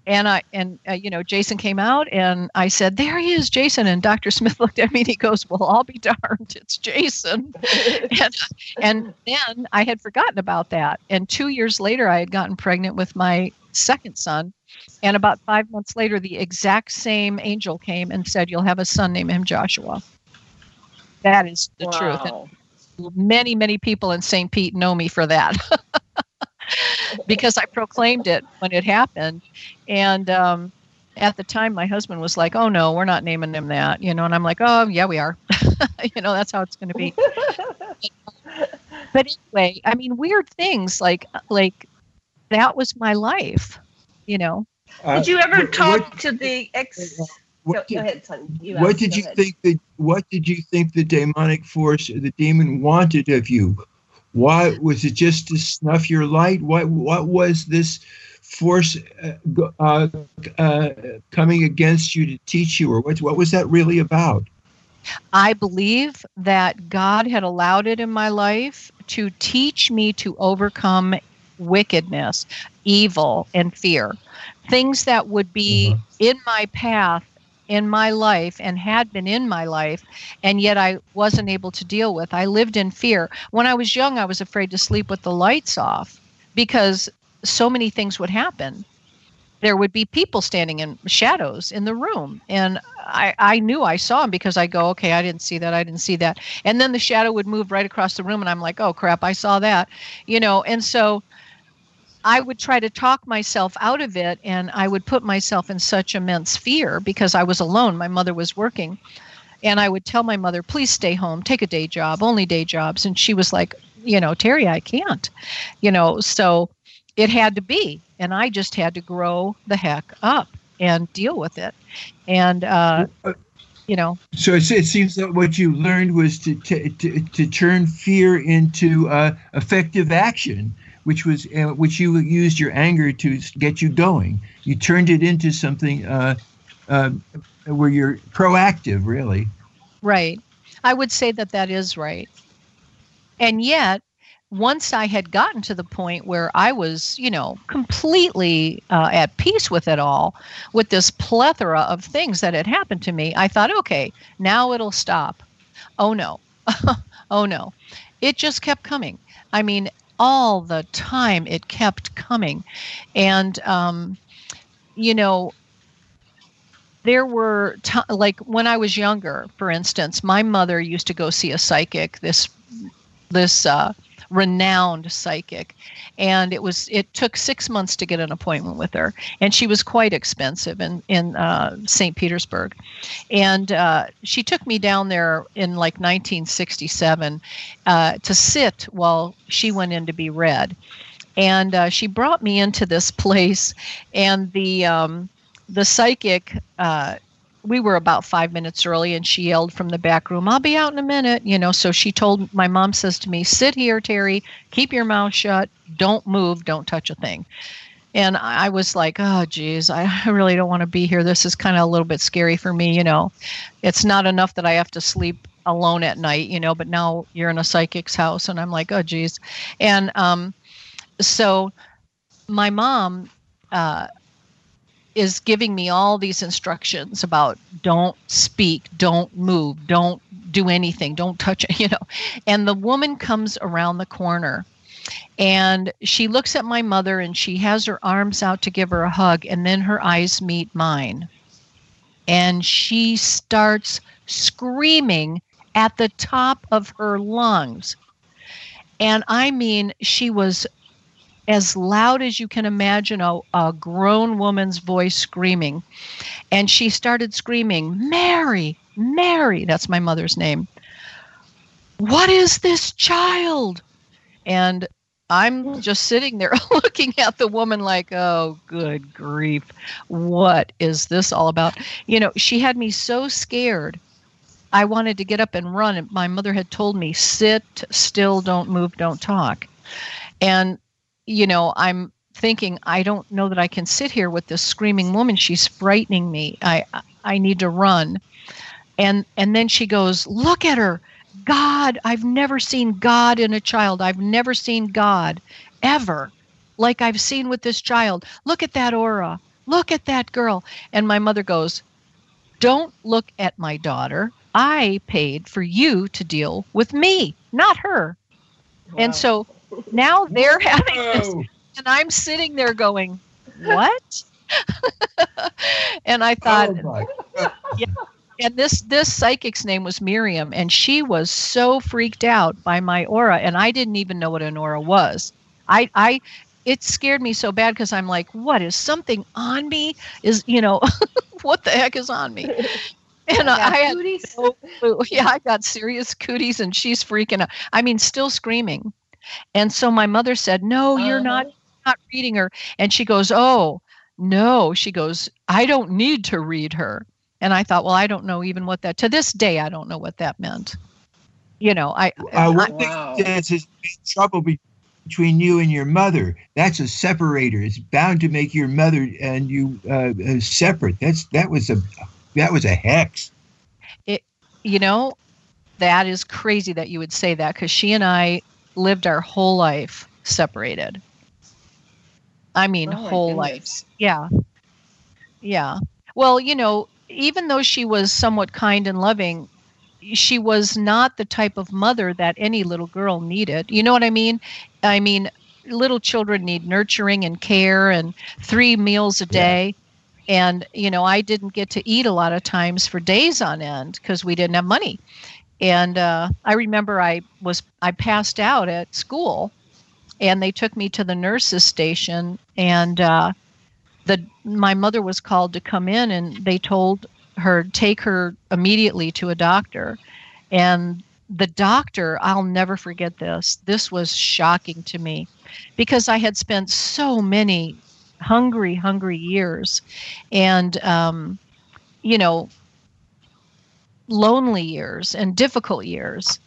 and I and uh, you know Jason came out and I said there he is Jason. And Dr. Smith looked at me and he goes well I'll be darned it's Jason. And, and then I had forgotten about that. And 2 years later I had gotten pregnant with my second son. And about 5 months later the exact same angel came and said you'll have a son named him Joshua. That is the truth. And many many people in st pete know me for that because i proclaimed it when it happened and um, at the time my husband was like oh no we're not naming him that you know and i'm like oh yeah we are you know that's how it's going to be but anyway i mean weird things like like that was my life you know Did you ever talk what- to the ex? Go, What go did, ahead, son. You what asked, did you ahead. think that? What did you think the demonic force, the demon, wanted of you? Why was it just to snuff your light? What What was this force uh, uh, uh, coming against you to teach you, or what? What was that really about? I believe that God had allowed it in my life to teach me to overcome wickedness, evil, and fear. Things that would be in my path in my life and had been in my life, and yet I wasn't able to deal with. I lived in fear. When I was young, I was afraid to sleep with the lights off because so many things would happen there would be people standing in shadows in the room and I, I knew i saw them because i go okay i didn't see that i didn't see that and then the shadow would move right across the room and i'm like oh crap i saw that you know and so i would try to talk myself out of it and i would put myself in such immense fear because i was alone. My mother was working. And i would tell my mother please stay home. Take a day job only day jobs. And she was like you know teri i can't. You know so it had to be. And i just had to grow the heck up and deal with it. And uh you know. So it, it seems that what you learned was to to, to, to turn fear into uh, effective action, which was uh, which you used your anger to get you going. You turned it into something uh, uh, where you're proactive, really. Right. I would say that that is right. And yet, once I had gotten to the point where I was, you know, completely uh, at peace with it all, with this plethora of things that had happened to me, I thought, okay, now it'll stop. Oh no. oh no. It just kept coming. I mean, all the time it kept coming. And, um, you know, there were t- like when I was younger, for instance, my mother used to go see a psychic, this this uh, renowned psychic, and it was it took six months to get an appointment with her, and she was quite expensive in in uh, St. Petersburg, and uh, she took me down there in like 1967 uh, to sit while she went in to be read, and uh, she brought me into this place, and the um, the psychic uh, we were about five minutes early and she yelled from the back room i'll be out in a minute you know so she told my mom says to me sit here teri keep your mouth shut don't move don't touch a thing. And i was like oh geez i really don't want to be here. This is kind of a little bit scary for me you know. It's not enough that i have to sleep alone at night you know but now you're in a psychic's house and i'm like oh geez. And um, so my mom uh, is giving me all these instructions about don't speak, don't move, don't do anything, don't touch you know. And the woman comes around the corner and she looks at my mother and she has her arms out to give her a hug and then her eyes meet mine. And she starts screaming at the top of her lungs. And I mean, she was as loud as you can imagine a, a grown woman's voice screaming. And she started screaming, Mary, Mary, that's my mother's name. What is this child? And I'm just sitting there looking at the woman like, oh, good grief. What is this all about? You know, she had me so scared. I wanted to get up and run. And my mother had told me, sit still, don't move, don't talk. And you know, I'm thinking, I don't know that I can sit here with this screaming woman. She's frightening me. I I need to run. And and then she goes, Look at her. God, I've never seen God in a child. I've never seen God ever like I've seen with this child. Look at that aura. Look at that girl. And my mother goes, Don't look at my daughter. I paid for you to deal with me, not her. Wow. And so now they're having this, and I'm sitting there going, "What?" and I thought, oh yeah. And this this psychic's name was Miriam, and she was so freaked out by my aura, and I didn't even know what an aura was. I I it scared me so bad because I'm like, what is something on me? Is you know, what the heck is on me? And I, I had no Yeah, I got serious cooties, and she's freaking out. I mean, still screaming. And so my mother said, No, you're uh-huh. not not reading her. And she goes, Oh, no. She goes, I don't need to read her. And I thought, well, I don't know even what that to this day I don't know what that meant. You know, I uh, one thing wow. is trouble between you and your mother. That's a separator. It's bound to make your mother and you uh, uh, separate. That's that was a that was a hex. It, you know, that is crazy that you would say that because she and I lived our whole life separated. I mean, oh whole lives. Yeah. Yeah. Well, you know, even though she was somewhat kind and loving, she was not the type of mother that any little girl needed. You know what I mean? I mean, little children need nurturing and care and three meals a day. Yeah. And, you know, I didn't get to eat a lot of times for days on end because we didn't have money and uh, I remember I was I passed out at school, and they took me to the nurses station, and uh, the my mother was called to come in, and they told her take her immediately to a doctor, and the doctor I'll never forget this. This was shocking to me, because I had spent so many hungry, hungry years, and um, you know lonely years and difficult years,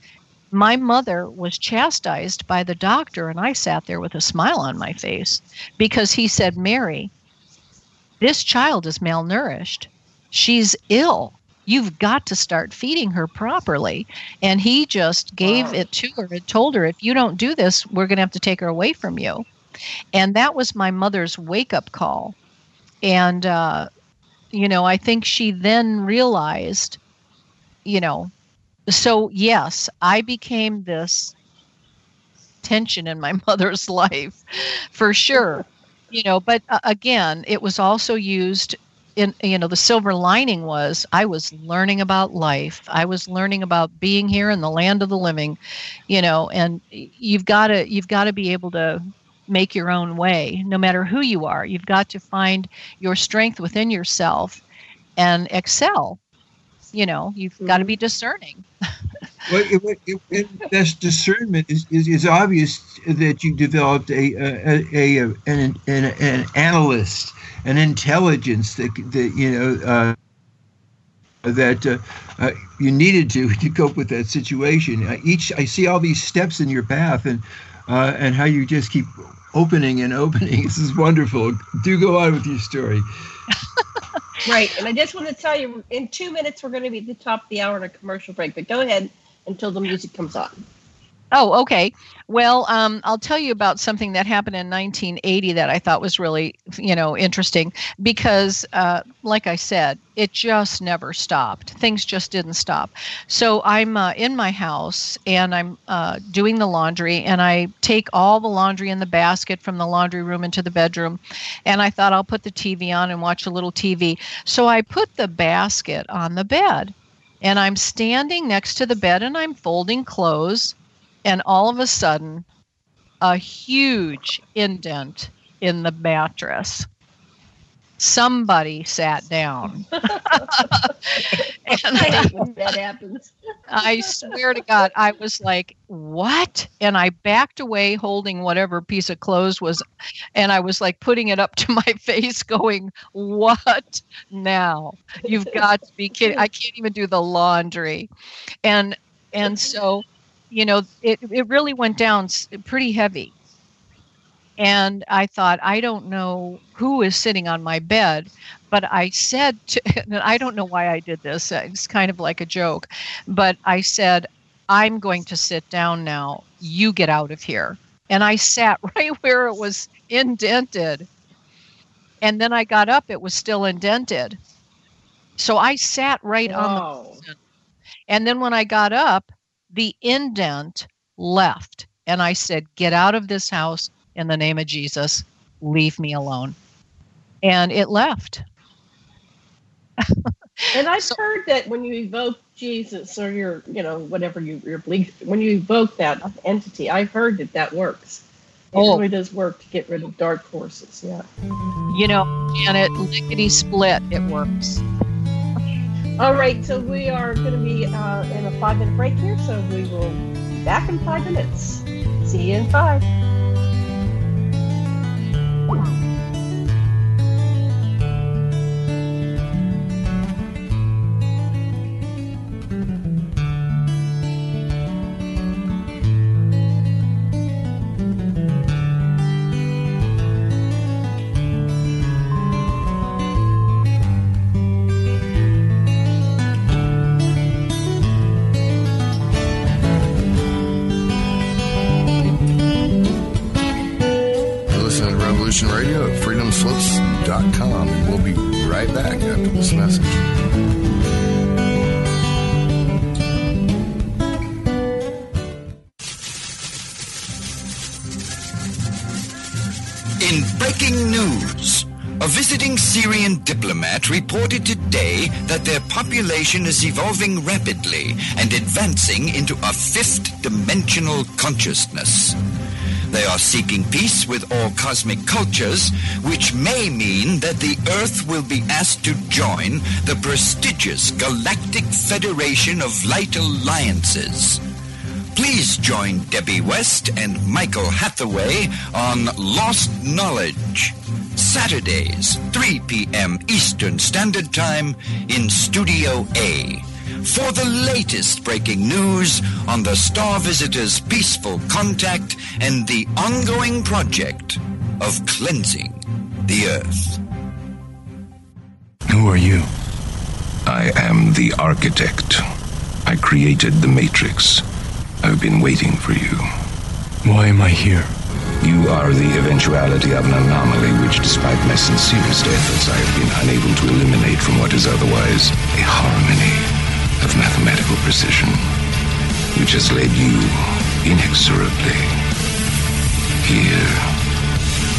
my mother was chastised by the doctor, and I sat there with a smile on my face because he said, Mary, this child is malnourished. She's ill. You've got to start feeding her properly. And he just gave wow. it to her and told her, if you don't do this, we're going to have to take her away from you. And that was my mother's wake up call. And, uh, you know, I think she then realized you know, so yes, I became this tension in my mother's life for sure. You know, but uh, again, it was also used in you know the silver lining was i was learning about life. I was learning about being here in the land of the living you know and you've got to you've got to be able to make your own way no matter who you are. You've got to find your strength within yourself and excel you know you've mm-hmm. got to be discerning well it, it, it, this discernment is, is, is obvious that you developed a, a, a, a an, an, an, analyst an intelligence that, that you know uh, that uh, uh, you needed to to cope with that situation. Uh, each I see all these steps in your path, and uh, and how you just keep opening and opening. This is wonderful. Do go on with your story. right. And I just want to tell you in two minutes, we're going to be at the top of the hour on a commercial break, but go ahead until the music comes on. Oh, okay. Well, um, I'll tell you about something that happened in 1980 that I thought was really, you know, interesting because, uh, like I said, it just never stopped. Things just didn't stop. So I'm uh, in my house and I'm uh, doing the laundry, and I take all the laundry in the basket from the laundry room into the bedroom, and I thought I'll put the TV on and watch a little TV. So I put the basket on the bed And I'm standing next to the bed and I'm folding clothes. And all of a sudden, a huge indent in the mattress somebody sat down. and I that happens. I swear to God, I was like, what? And I backed away holding whatever piece of clothes was, and I was like putting it up to my face, going, what now? You've got to be kidding. I can't even do the laundry. And, and so, you know, it, it really went down pretty heavy. And I thought, I don't know who is sitting on my bed, but I said to, and I don't know why I did this. It's kind of like a joke, but I said, I'm going to sit down now. You get out of here. And I sat right where it was indented. And then I got up, it was still indented. So I sat right on the and then when I got up, the indent left. And I said, Get out of this house in the name of Jesus. Leave me alone. And it left. And I've So- heard that when you evoke Jesus or your, you know, whatever you, your belief, when you evoke that entity, I've heard that that works. It Oh. really does work to get rid of dark forces. Yeah. You know, and it lickety split, it works. All right. So we are going to be uh, in a five minute break here. So we will be back in five minutes. See you in five. Reported today that their population is evolving rapidly and advancing into a fifth dimensional consciousness. They are seeking peace with all cosmic cultures, which may mean that the Earth will be asked to join the prestigious Galactic Federation of Light Alliances. Please join Debbie West and Michael Hathaway on Lost Knowledge. Saturdays, 3 p.m. Eastern Standard Time in Studio A. For the latest breaking news on the Star Visitors' peaceful contact and the ongoing project of cleansing the Earth. Who are you? I am the architect. I created the Matrix. I've been waiting for you. Why am I here? You are the eventuality of an anomaly which, despite my sincerest efforts, I have been unable to eliminate from what is otherwise a harmony of mathematical precision, which has led you inexorably here.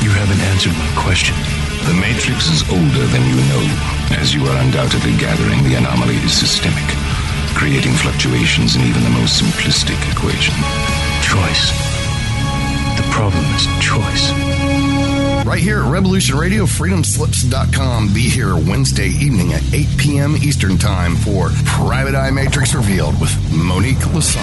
You haven't answered my question. The Matrix is older than you know, as you are undoubtedly gathering the anomaly is systemic, creating fluctuations in even the most simplistic equation. Choice. The problem is choice. Right here at Revolution Radio, freedomslips.com. Be here Wednesday evening at 8 p.m. Eastern Time for Private Eye Matrix Revealed with Monique Lasan.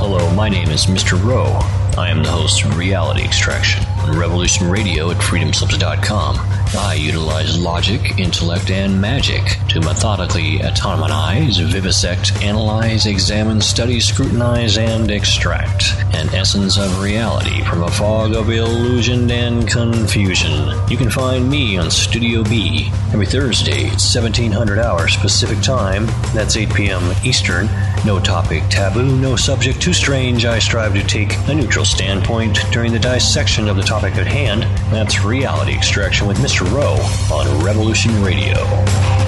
Hello, my name is Mr. Rowe. I am the host of Reality Extraction on Revolution Radio at freedomslips.com. I utilize logic, intellect, and magic to methodically atomize, vivisect, analyze, examine, study, scrutinize, and extract an essence of reality from a fog of illusion and confusion. You can find me on Studio B every Thursday at 1700 hours Pacific Time. That's 8 p.m. Eastern. No topic taboo, no subject too strange. I strive to take a neutral standpoint during the dissection of the topic at hand. That's Reality Extraction with Mr. Rowe on Revolution Radio.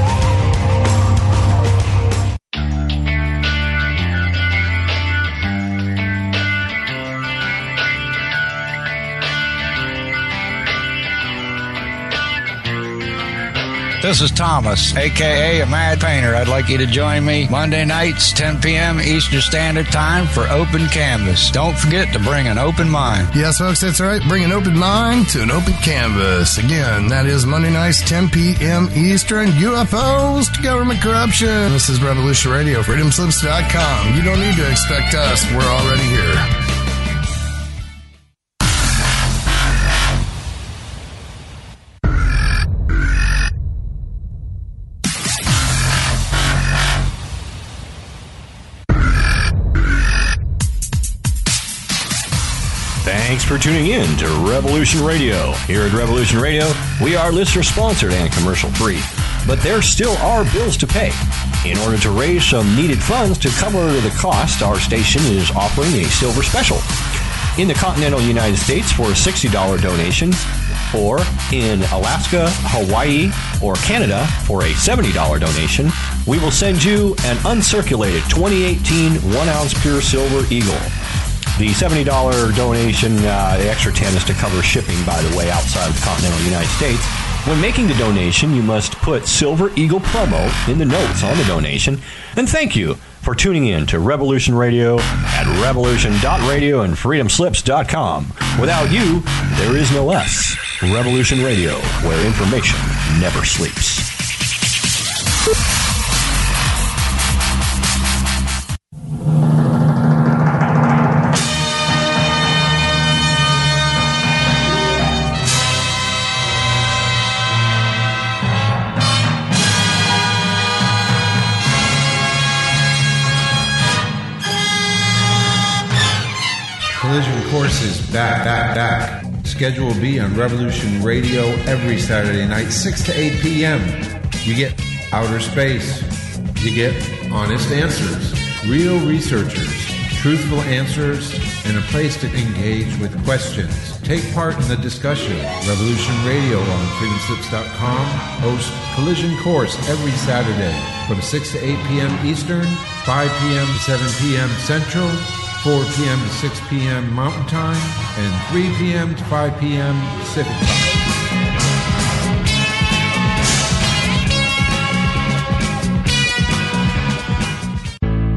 This is Thomas, aka a Mad Painter. I'd like you to join me Monday nights, 10 p.m. Eastern Standard Time for Open Canvas. Don't forget to bring an open mind. Yes, folks, that's right. Bring an open mind to an open canvas. Again, that is Monday nights, 10 p.m. Eastern. UFOs to government corruption. This is Revolution Radio, freedomslips.com. You don't need to expect us. We're already here. For tuning in to Revolution Radio. Here at Revolution Radio, we are listener sponsored and commercial free, but there still are bills to pay. In order to raise some needed funds to cover the cost, our station is offering a silver special. In the continental United States for a $60 donation, or in Alaska, Hawaii, or Canada for a $70 donation, we will send you an uncirculated 2018 1 ounce pure silver eagle. The $70 donation, uh, the extra 10 is to cover shipping, by the way, outside of the continental United States. When making the donation, you must put Silver Eagle promo in the notes on the donation. And thank you for tuning in to Revolution Radio at revolution.radio and freedomslips.com. Without you, there is no us. Revolution Radio, where information never sleeps. Back, back, back. Schedule B on Revolution Radio every Saturday night, 6 to 8 p.m. You get outer space. You get honest answers, real researchers, truthful answers, and a place to engage with questions. Take part in the discussion. Revolution Radio on freedomslips.com hosts Collision Course every Saturday from 6 to 8 p.m. Eastern, 5 p.m. to 7 p.m. Central, 4 p.m. to 6 p.m. Mountain Time, and 3 p.m. to 5 p.m. Pacific Time.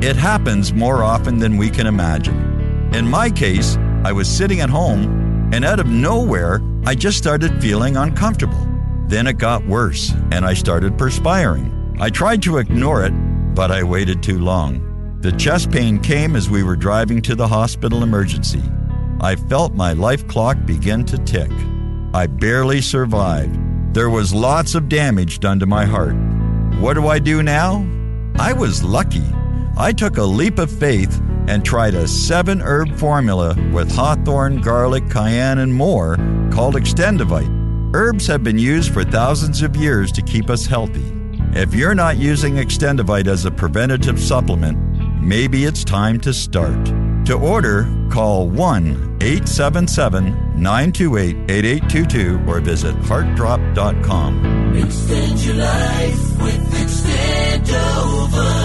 It happens more often than we can imagine. In my case, I was sitting at home, and out of nowhere, I just started feeling uncomfortable. Then it got worse, and I started perspiring. I tried to ignore it, but I waited too long. The chest pain came as we were driving to the hospital emergency. I felt my life clock begin to tick. I barely survived. There was lots of damage done to my heart. What do I do now? I was lucky. I took a leap of faith and tried a seven herb formula with hawthorn, garlic, cayenne, and more called Extendovite. Herbs have been used for thousands of years to keep us healthy. If you're not using Extendovite as a preventative supplement, maybe it's time to start. To order, call 1 877 928 8822 or visit heartdrop.com. Extend your life with Extendovite.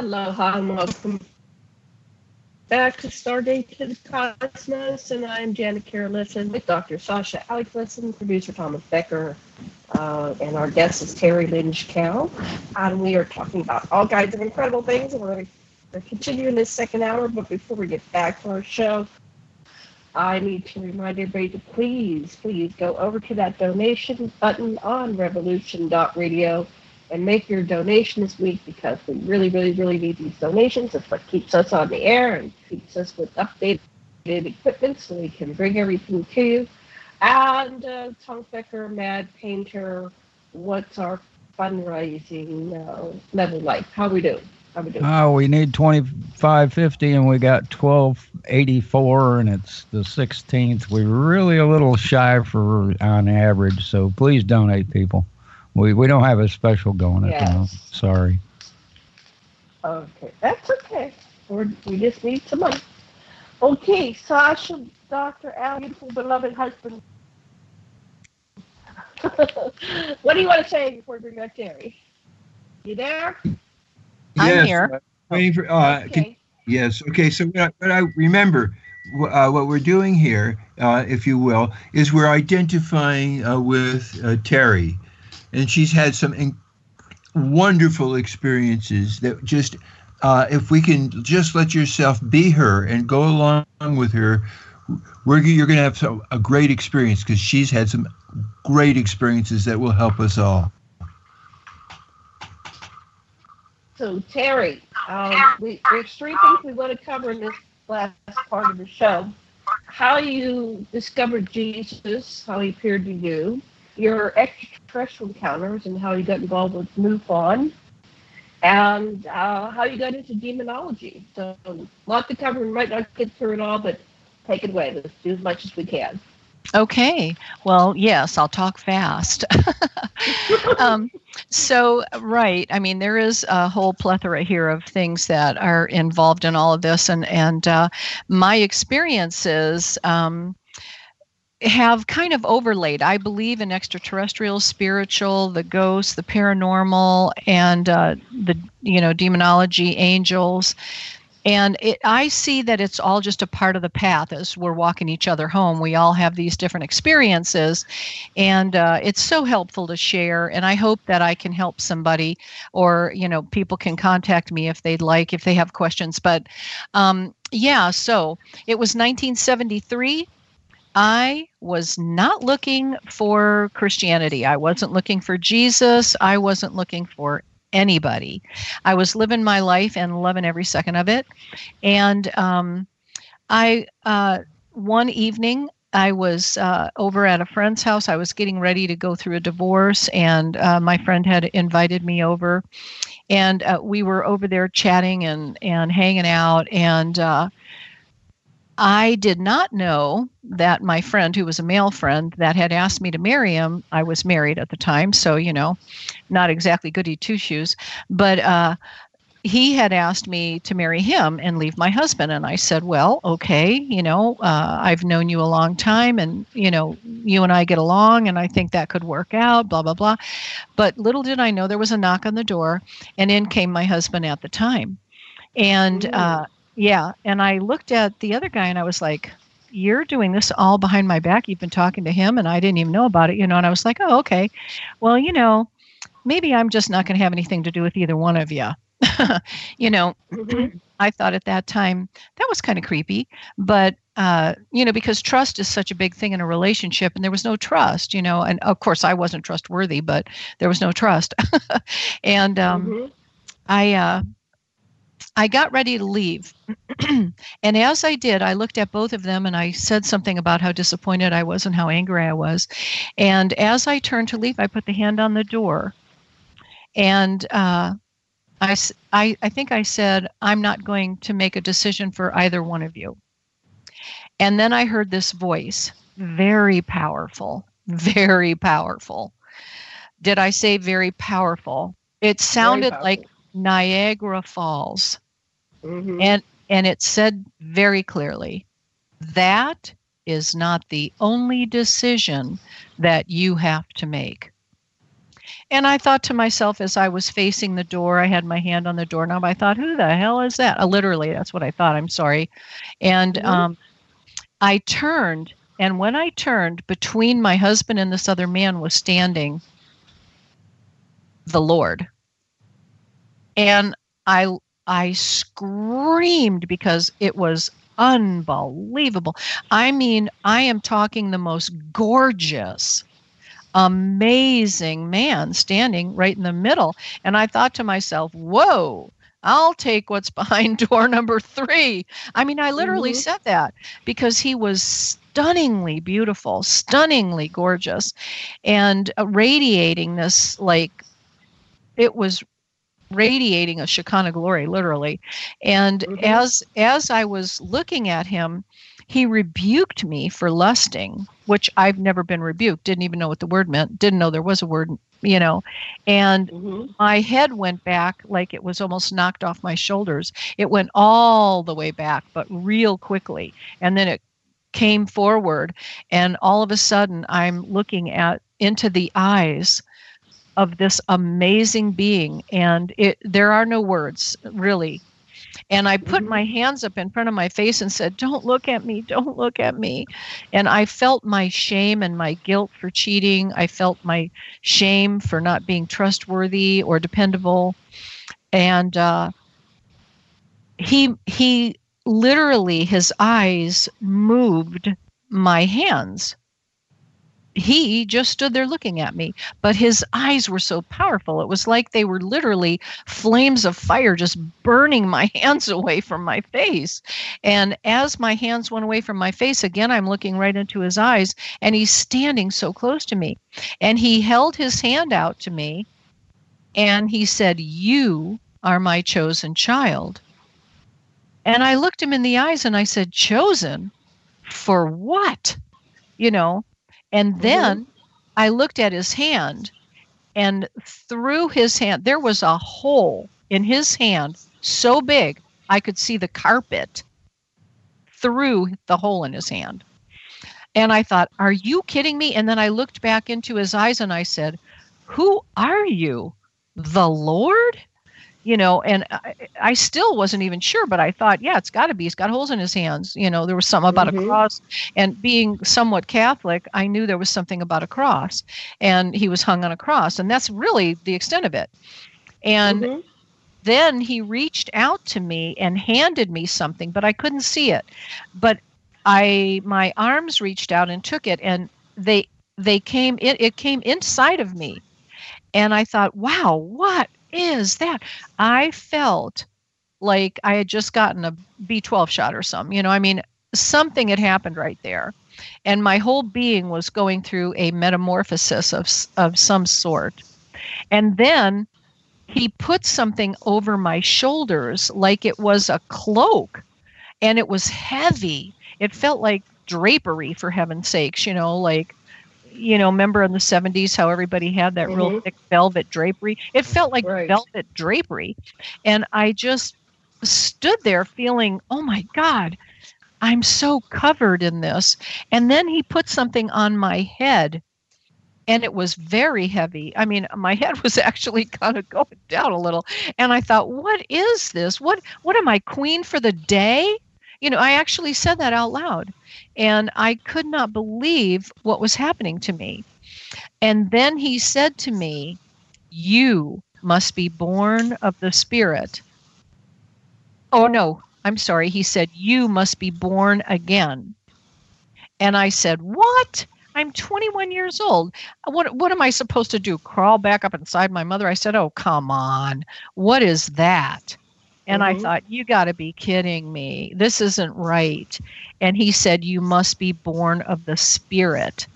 Aloha and welcome back to Stargate to the Cosmos. And I'm Janet Kira Lessin with Dr. Sasha Alex Lessin, producer Thomas Becker, uh, and our guest is Teri Lynge-Kehl. And we are talking about all kinds of incredible things. And we're going to continue in this second hour. But before we get back to our show, I need to remind everybody to please, please go over to that donation button on revolution.radio and make your donation this week because we really, really, really need these donations. It's what keeps us on the air and keeps us with updated equipment so we can bring everything to you. And uh, Tom Becker, Mad Painter, what's our fundraising uh, level like? How we do? How we doing? Oh, we need twenty five fifty, and we got twelve eighty four, and it's the sixteenth. We're really a little shy for on average, so please donate, people. We we don't have a special going at the moment. Sorry. Okay, that's okay. We're, we just need some money. Okay, Sasha, Dr. Al, beautiful, beloved husband. what do you want to say before we bring back Teri? You there? I'm here. uh, Waiting for, uh, can- Okay. yes. Okay. So what I, what I remember, uh, what we're doing here, uh, if you will, is we're identifying uh, with uh, Teri, and she's had some in- wonderful experiences that just, uh, if we can just let yourself be her and go along with her, you're going to have some, a great experience because she's had some great experiences that will help us all. So, Teri, um, we, there's three things we want to cover in this last part of the show. How you discovered Jesus, how he appeared to you, your extraterrestrial encounters, and how you got involved with MUFON, and uh, how you got into demonology. So, a lot to cover. We might not get through it all, but take it away. Let's do as much as we can. Okay. Well, yes, I'll talk fast. um, so, right. I mean, there is a whole plethora here of things that are involved in all of this, and and uh, my experiences. Um, have kind of overlaid. I believe in extraterrestrial, spiritual, the ghosts, the paranormal, and uh, the you know demonology, angels, and it, I see that it's all just a part of the path as we're walking each other home. We all have these different experiences, and uh, it's so helpful to share. And I hope that I can help somebody, or you know, people can contact me if they'd like, if they have questions. But um, yeah, so it was 1973. I was not looking for Christianity. I wasn't looking for Jesus. I wasn't looking for anybody. I was living my life and loving every second of it. And um, I, uh, one evening, I was uh, over at a friend's house. I was getting ready to go through a divorce, and uh, my friend had invited me over. And uh, we were over there chatting and, and hanging out. And uh, I did not know that my friend, who was a male friend that had asked me to marry him, I was married at the time, so you know, not exactly goody two shoes, but uh, he had asked me to marry him and leave my husband, and I said, well, okay, you know, uh, I've known you a long time, and you know, you and I get along, and I think that could work out, blah blah blah. But little did I know there was a knock on the door, and in came my husband at the time, and. Uh, yeah, and I looked at the other guy and I was like, "You're doing this all behind my back. You've been talking to him, and I didn't even know about it, you know." And I was like, "Oh, okay. Well, you know, maybe I'm just not going to have anything to do with either one of you." you know, I thought at that time that was kind of creepy, but uh, you know, because trust is such a big thing in a relationship, and there was no trust, you know, and of course I wasn't trustworthy, but there was no trust, and um, I. Uh, I got ready to leave. and as I did, I looked at both of them and I said something about how disappointed I was and how angry I was. And as I turned to leave, I put the hand on the door. And uh, I, I, I think I said, I'm not going to make a decision for either one of you. And then I heard this voice, very powerful, very powerful. Did I say very powerful? It sounded like Niagara Falls. Mm-hmm. And and it said very clearly, that is not the only decision that you have to make. And I thought to myself as I was facing the door, I had my hand on the doorknob. I thought, who the hell is that? Uh, literally, that's what I thought. I'm sorry. And Mhm. um, I turned, and when I turned, between my husband and this other man was standing the Lord. And I I screamed because it was unbelievable. I mean, I am talking the most gorgeous, amazing man standing right in the middle. And I thought to myself, whoa, I'll take what's behind door number three. I mean, I literally Mhm. said that because he was stunningly beautiful, stunningly gorgeous, and radiating this like it was radiating a Shekinah glory, literally. And Mhm. as as I was looking at him, he rebuked me for lusting, which I've never been rebuked. Didn't even know what the word meant. Didn't know there was a word, you know. And Mhm. my head went back like it was almost knocked off my shoulders. It went all the way back, but real quickly. And then it came forward and all of a sudden I'm looking at into the eyes of this amazing being and it there are no words really. And i put my hands up in front of my face and said don't look at me don't look at me. And i felt my shame and my guilt for cheating. I felt my shame for not being trustworthy or dependable. And uh, he he literally his eyes moved my hands he just stood there looking at me but his eyes were so powerful. It was like they were literally flames of fire just burning my hands away from my face. And as my hands went away from my face again i'm looking right into his eyes and he's standing so close to me. And he held his hand out to me and he said you are my chosen child. And i looked him in the eyes and i said chosen? For what? You know and mm-hmm. then I looked at his hand, and through his hand, there was a hole in his hand so big I could see the carpet through the hole in his hand. And I thought, Are you kidding me? And then I looked back into his eyes and I said, Who are you? The Lord? You know and I, I still wasn't even sure but i thought yeah it's got to be he's got holes in his hands you know there was something about a Mhm. cross. And being somewhat catholic i knew there was something about a cross and he was hung on a cross and that's really the extent of it. And Mhm. then he reached out to me and handed me something but i couldn't see it. But i my arms reached out and took it and they they came it, it came inside of me. And i thought wow what is that? I felt like i had just gotten a b12 shot or something you know i mean something had happened right there. And my whole being was going through a metamorphosis of of some sort. And then he put something over my shoulders like it was a cloak and it was heavy. It felt like drapery for heaven's sakes you know like you know remember in the 70s how everybody had that real Mhm. thick velvet drapery it felt like Right. velvet drapery and i just stood there feeling oh my god i'm so covered in this and then he put something on my head and it was very heavy. I mean, my head was actually kind of going down a little, and I thought, "What is this? What what am I queen for the day?" You know, I actually said that out loud, and I could not believe what was happening to me. And then he said to me, "You must be born of the Spirit." Oh no, I'm sorry. He said, "You must be born again." And I said, "What?" I'm 21 years old. What what am I supposed to do? Crawl back up inside my mother? I said, "Oh, come on. What is that?" And I Mhm. thought, "You got to be kidding me. This isn't right." And he said, "You must be born of the spirit."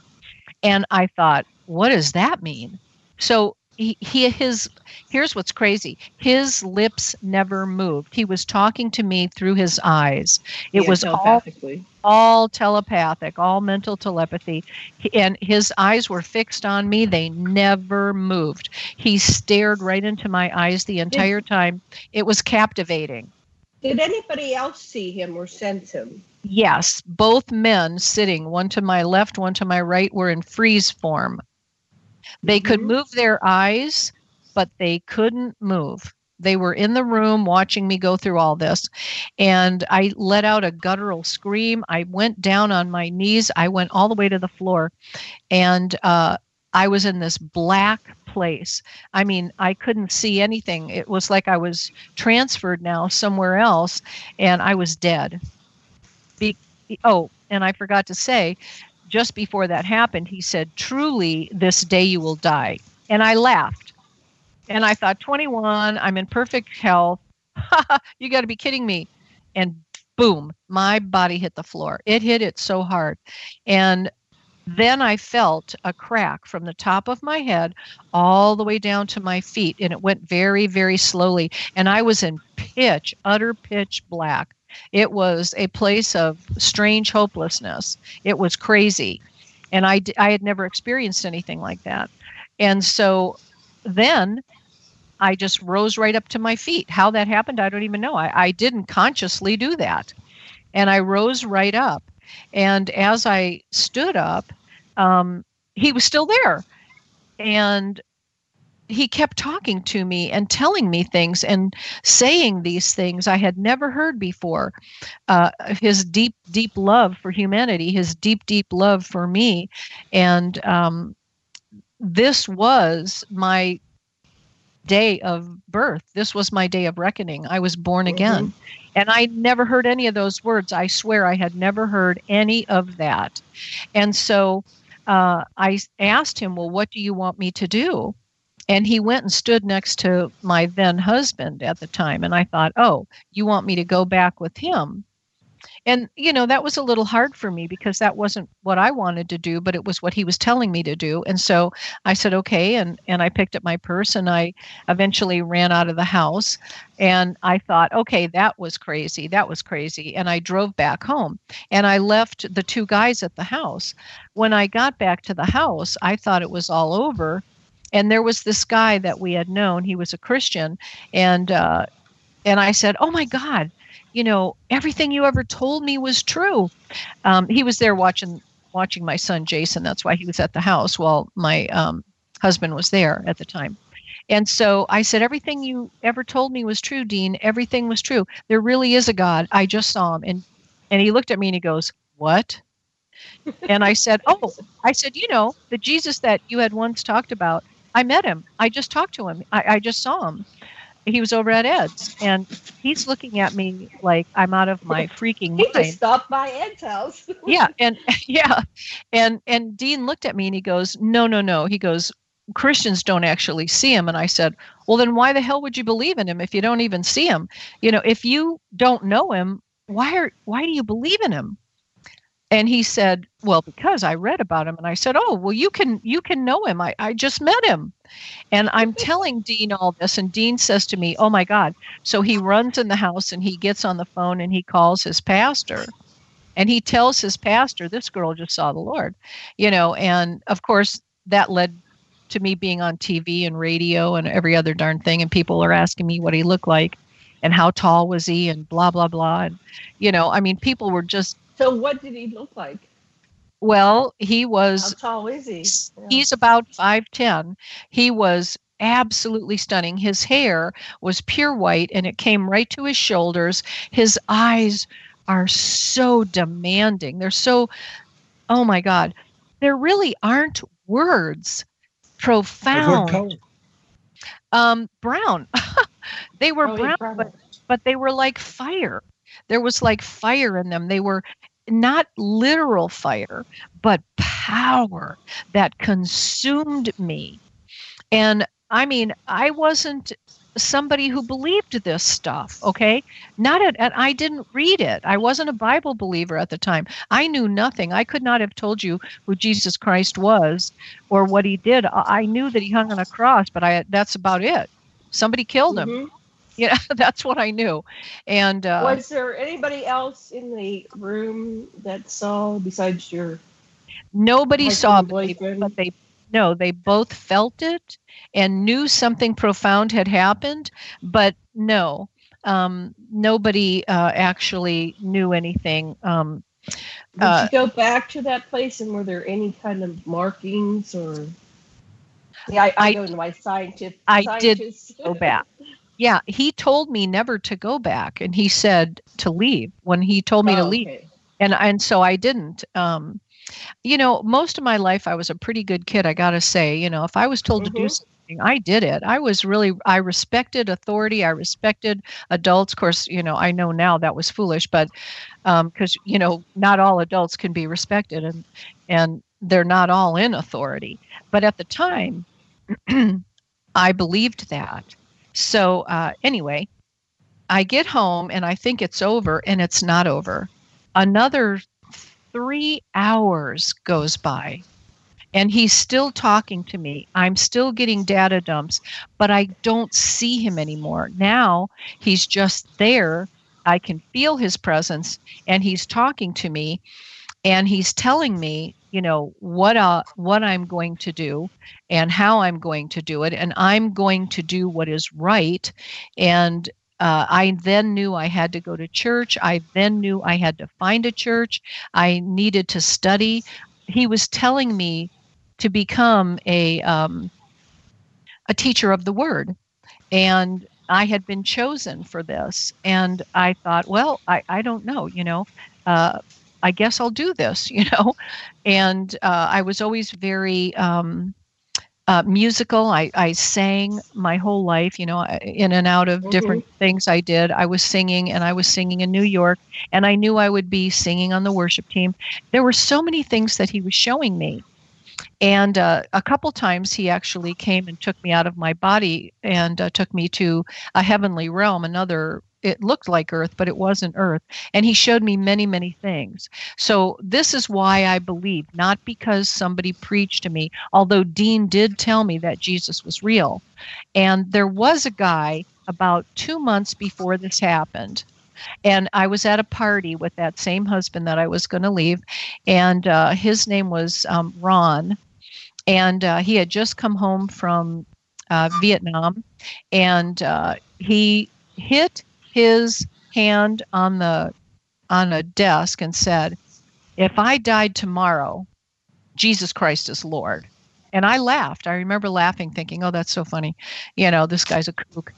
And I thought, "What does that mean?" So he, he his here's what's crazy. His lips never moved. He was talking to me through his eyes. It Yeah, was all telepathically. all telepathic, all mental telepathy. And his eyes were fixed on me. They never moved. He stared right into my eyes the entire time. It was captivating. Did anybody else see him or sense him? Yes, both men sitting, one to my left, one to my right, were in freeze form. They could move their eyes, but they couldn't move. They were in the room watching me go through all this. And I let out a guttural scream. I went down on my knees. I went all the way to the floor. And uh, I was in this black place. I mean, I couldn't see anything. It was like I was transferred now somewhere else and I was dead. Be- oh, and I forgot to say, just before that happened, he said, Truly, this day you will die. And I laughed. And I thought, 21, I'm in perfect health. you got to be kidding me. And boom, my body hit the floor. It hit it so hard. And then I felt a crack from the top of my head all the way down to my feet, and it went very, very slowly. And I was in pitch, utter pitch black. It was a place of strange hopelessness. It was crazy. And I, I had never experienced anything like that. And so then I just rose right up to my feet. How that happened, I don't even know. I, I didn't consciously do that. And I rose right up. And as I stood up, um, he was still there. And he kept talking to me and telling me things and saying these things I had never heard before. Uh, his deep, deep love for humanity, his deep, deep love for me. And um, this was my day of birth. This was my day of reckoning. I was born again. Mm-hmm. And I never heard any of those words. I swear I had never heard any of that. And so uh, I asked him, Well, what do you want me to do? And he went and stood next to my then husband at the time. And I thought, Oh, you want me to go back with him? and you know that was a little hard for me because that wasn't what i wanted to do but it was what he was telling me to do and so i said okay and and i picked up my purse and i eventually ran out of the house and i thought okay that was crazy that was crazy and i drove back home and i left the two guys at the house when i got back to the house i thought it was all over and there was this guy that we had known he was a christian and uh and i said oh my god you know, everything you ever told me was true. Um, he was there watching watching my son Jason. That's why he was at the house while my um, husband was there at the time. And so I said, everything you ever told me was true, Dean. Everything was true. There really is a God. I just saw him. And and he looked at me and he goes, What? and I said, Oh, I said, you know, the Jesus that you had once talked about, I met him. I just talked to him. I, I just saw him he was over at Ed's, and he's looking at me like I'm out of my freaking he mind. He just stopped by Ed's house. yeah, and yeah, and and Dean looked at me and he goes, "No, no, no." He goes, "Christians don't actually see him." And I said, "Well, then why the hell would you believe in him if you don't even see him? You know, if you don't know him, why are why do you believe in him?" And he said well because i read about him. And i said oh well you can you can know him. I, I just met him. And i'm telling dean all this and dean says to me oh my god. So he runs in the house and he gets on the phone and he calls his pastor. And he tells his pastor this girl just saw the lord you know and of course that led to me being on tv and radio and every other darn thing and people are asking me what he looked like and how tall was he and blah blah blah and you know i mean people were just so what did he look like? Well, he was. How tall is he? Yeah. He's about five ten. He was absolutely stunning. His hair was pure white and it came right to his shoulders. His eyes are so demanding. They're so. Oh my God, there really aren't words. Profound. Um, brown. they were oh, brown, brown, but but they were like fire. There was like fire in them. They were not literal fire, but power that consumed me. And I mean, I wasn't somebody who believed this stuff, okay? Not at, and I didn't read it. I wasn't a Bible believer at the time. I knew nothing. I could not have told you who Jesus Christ was or what he did. I knew that he hung on a cross, but I that's about it. Somebody killed him. Mm-hmm. Yeah, that's what I knew. And uh, was there anybody else in the room that saw besides your? Nobody saw, boyfriend? but they no, they both felt it and knew something profound had happened, but no, um, nobody uh, actually knew anything. Um, Did uh, you go back to that place, and were there any kind of markings or? Yeah, I, I, I go my scientific. I did go back yeah, he told me never to go back, and he said to leave when he told me oh, to leave, okay. and and so I didn't. Um, you know, most of my life I was a pretty good kid. I gotta say, you know, if I was told mm-hmm. to do mm-hmm. something, I did it. I was really I respected authority. I respected adults. Of course, you know, I know now that was foolish, but because um, you know, not all adults can be respected, and and they're not all in authority. But at the time, I believed that so, uh, anyway, I get home and I think it's over, and it's not over. Another three hours goes by and he's still talking to me. I'm still getting data dumps, but I don't see him anymore. Now he's just there. I can feel his presence and he's talking to me and he's telling me, you know, what uh, what I'm going to do and how I'm going to do it and I'm going to do what is right and uh, I then knew I had to go to church. I then knew I had to find a church. I needed to study. He was telling me to become a um, a teacher of the word, and I had been chosen for this. And I thought, well, I, I don't know, you know, uh, I guess I'll do this, you know. And uh, I was always very um, uh, musical. I, I sang my whole life, you know, in and out of mm-hmm. different things I did. I was singing and I was singing in New York, and I knew I would be singing on the worship team. There were so many things that he was showing me and uh, a couple times he actually came and took me out of my body and uh, took me to a heavenly realm, another it looked like earth but it wasn't earth. And he showed me many many things. So this is why i believe not because somebody preached to me although dean did tell me that jesus was real. And there was a guy about two months before this happened. And I was at a party with that same husband that I was going to leave, and uh, his name was um, Ron, and uh, he had just come home from uh, Vietnam, and uh, he hit his hand on the on a desk and said, "If I died tomorrow, Jesus Christ is Lord." And I laughed. I remember laughing, thinking, "Oh, that's so funny," you know, this guy's a kook.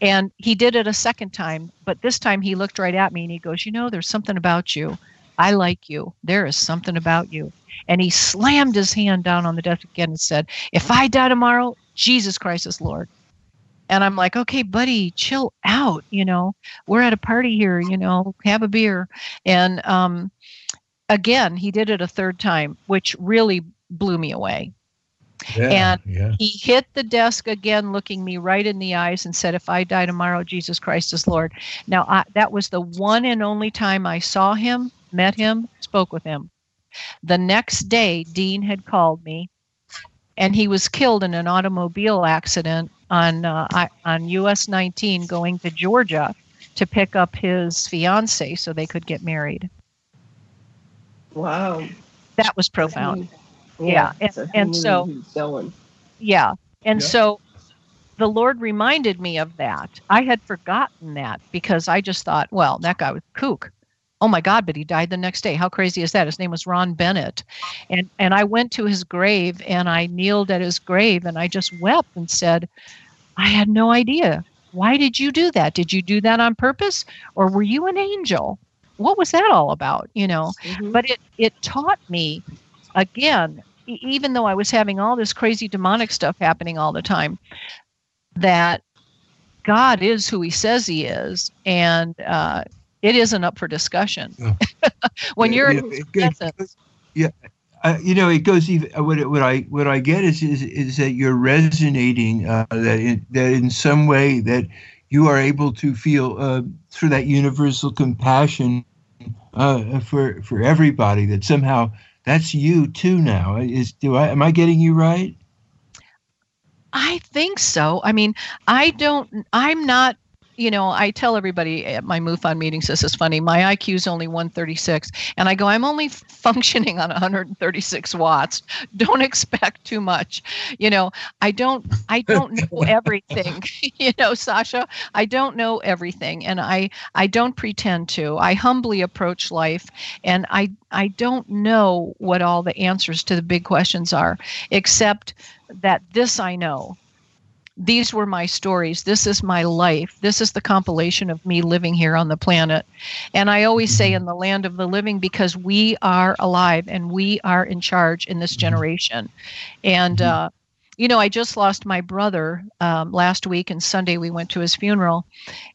And he did it a second time, but this time he looked right at me and he goes, "You know, there's something about you. I like you. There is something about you." And he slammed his hand down on the desk again and said, If I die tomorrow, Jesus Christ is Lord. And I'm like, okay, buddy, chill out. You know, we're at a party here, you know, have a beer. And um, again, he did it a third time, which really blew me away. Yeah, and yeah. he hit the desk again, looking me right in the eyes, and said, If I die tomorrow, Jesus Christ is Lord. Now, I, that was the one and only time I saw him, met him, spoke with him. The next day, Dean had called me, and he was killed in an automobile accident on uh, on US 19 going to Georgia to pick up his fiance so they could get married. Wow, that was profound. yeah, yeah. and, and so yeah, and yeah. so the Lord reminded me of that. I had forgotten that because I just thought, well, that guy was kook oh my god but he died the next day. How crazy is that? His name was ron bennett. And and i went to his grave and i kneeled at his grave and i just wept and said i had no idea. Why did you do that? Did you do that on purpose? Or were you an angel? What was that all about? You know? Mm-hmm. but it it taught me again even though i was having all this crazy demonic stuff happening all the time that God is who he says he is, and uh, it isn't up for discussion. when you're yeah, it, yeah, uh, you know, it goes even. Uh, what, what I what I get is is, is that you're resonating uh, that in, that in some way that you are able to feel uh, through that universal compassion uh, for for everybody. That somehow that's you too. Now is do I am I getting you right? I think so. I mean, I don't. I'm not you know, I tell everybody at my MUFON meetings, this is funny. My IQ is only 136. And I go, I'm only functioning on 136 watts. Don't expect too much. You know, I don't, I don't know everything. you know, Sasha, I don't know everything. And I, I don't pretend to. I humbly approach life and I, I don't know what all the answers to the big questions are, except that this I know these were my stories. This is my life. This is the compilation of me living here on the planet. And I always say in the land of the living because we are alive and we are in charge in this generation. And, mm-hmm. uh, you know, I just lost my brother um, last week, and Sunday we went to his funeral.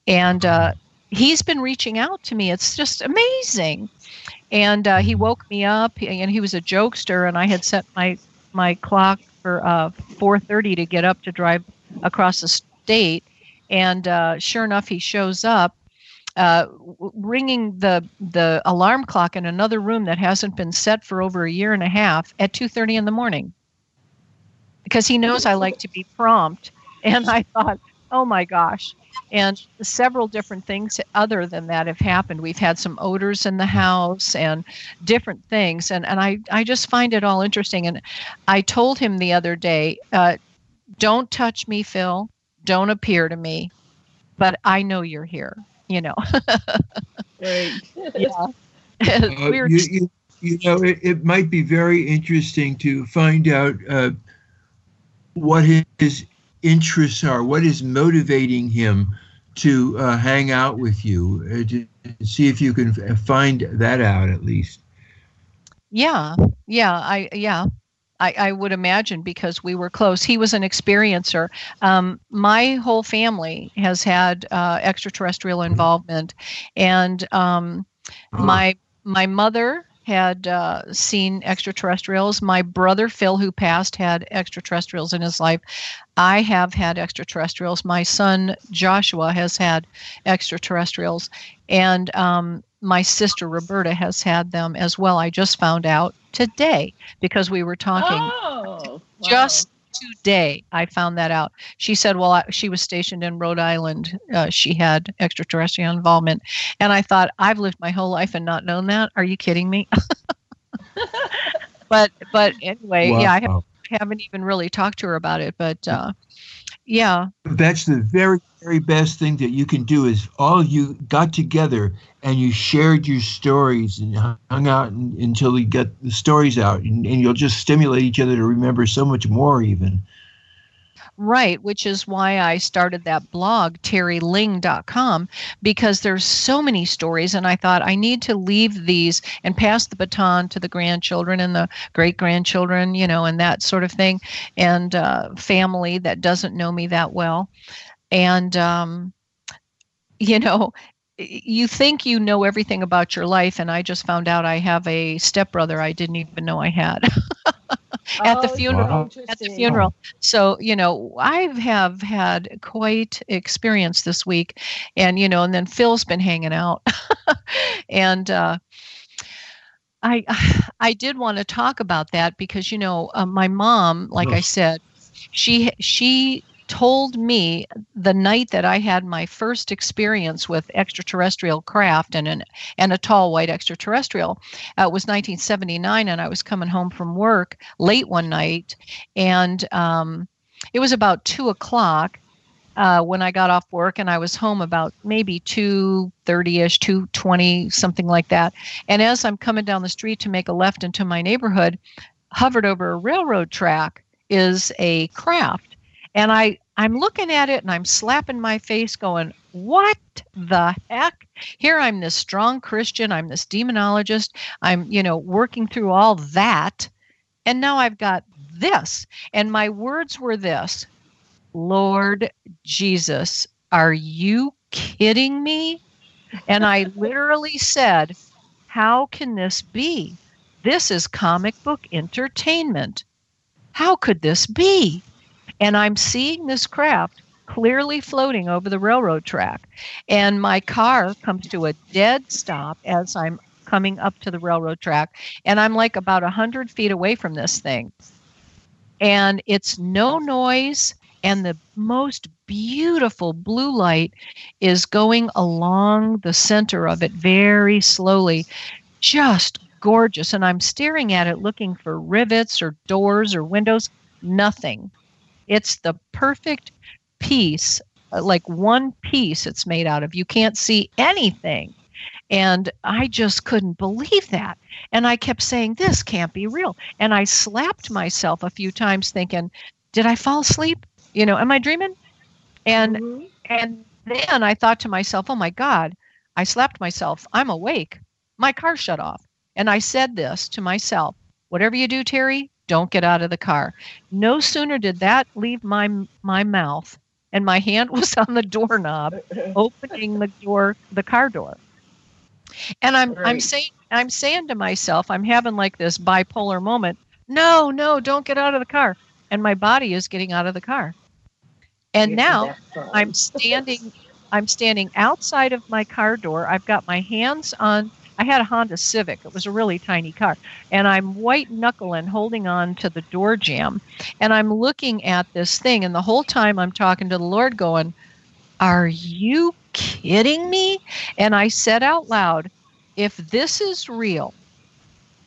And uh, he's been reaching out to me. It's just amazing. And uh, he woke me up, and he was a jokester, and I had set my my clock for uh, 4:30 to get up to drive across the state. And uh, sure enough, he shows up. uh, ringing the the alarm clock in another room that hasn't been set for over a year and a half at 2:30 in the morning because he knows I like to be prompt and I thought oh my gosh and several different things other than that have happened we've had some odors in the house and different things and and I I just find it all interesting and I told him the other day uh, don't touch me Phil don't appear to me but I know you're here you know. right. yeah. Uh, you, you, you, know, it, it, might be very interesting to find out uh, what his interests are, what is motivating him to uh, hang out with you, uh, to see if you can find that out at least. Yeah, yeah, I yeah, I, I, would imagine because we were close. He was an experiencer. Um, my whole family has had uh, extraterrestrial involvement, and um, my my mother had uh, seen extraterrestrials. My brother Phil, who passed, had extraterrestrials in his life. I have had extraterrestrials. My son Joshua has had extraterrestrials, and um, my sister Roberta has had them as well. I just found out today because we were talking. Oh, just today I found that out. She said, well, I, she was stationed in Rhode Island. Uh, she had extraterrestrial involvement. And I thought, I've lived my whole life and not known that. Are you kidding me? but but anyway, wow. yeah, I have, haven't even really talked to her about it. But uh, yeah. That's the very, very best thing that you can do is all you got together and you shared your stories and hung out and, until you get the stories out and, and you'll just stimulate each other to remember so much more even. Right, which is why I started that blog, terilynge.com, because there's so many stories. And I thought I need to leave these and pass the baton to the grandchildren and the great grandchildren, you know, and that sort of thing, and uh, family that doesn't know me that well. And, um, you know, you think you know everything about your life, and I just found out I have a stepbrother I didn't even know I had. at the oh, funeral. wow. at the funeral. So you know i have had quite experience this week and you know and then phil's been hanging out. And uh i i did want to talk about that because you know uh, my mom like i said she she told me the night that I had my first experience with extraterrestrial craft and an and a tall white extraterrestrial. Uh, it was 1979, and I was coming home from work late one night, and um, it was about two o'clock. Uh, when I got off work and I was home about maybe 2:30ish, 2:20, something like that. And as I'm coming down the street to make a left into my neighborhood, hovered over a railroad track is a craft. And I I'm looking at it and I'm slapping my face, going, What the heck? Here I'm this strong Christian, I'm this demonologist, I'm, you know, working through all that. And now I've got this. And my words were this Lord Jesus, are you kidding me? And I literally said, How can this be? This is comic book entertainment. How could this be? And I'm seeing this craft clearly floating over the railroad track. And my car comes to a dead stop as I'm coming up to the railroad track. And I'm like about 100 feet away from this thing. And it's no noise. And the most beautiful blue light is going along the center of it very slowly. Just gorgeous. And I'm staring at it looking for rivets or doors or windows. Nothing. It's the perfect piece, uh, like one piece it's made out of. You can't see anything. And I just couldn't believe that. And I kept saying, This can't be real. And I slapped myself a few times thinking, Did I fall asleep? You know, am I dreaming? And mm-hmm. and then I thought to myself, Oh my God, I slapped myself. I'm awake. My car shut off. And I said this to myself Whatever you do, Teri, don't get out of the car. No sooner did that leave my my mouth and my hand was on the doorknob opening the door the car door. And I'm I'm saying I'm saying to myself, I'm having like this bipolar moment. No, no, don't get out of the car. And my body is getting out of the car. And now I'm standing I'm standing outside of my car door. I've got my hands on. I had a Honda Civic. It was a really tiny car. And I'm white knuckling holding on to the door jamb. And I'm looking at this thing. And the whole time I'm talking to the Lord, going, Are you kidding me? And I said out loud, If this is real,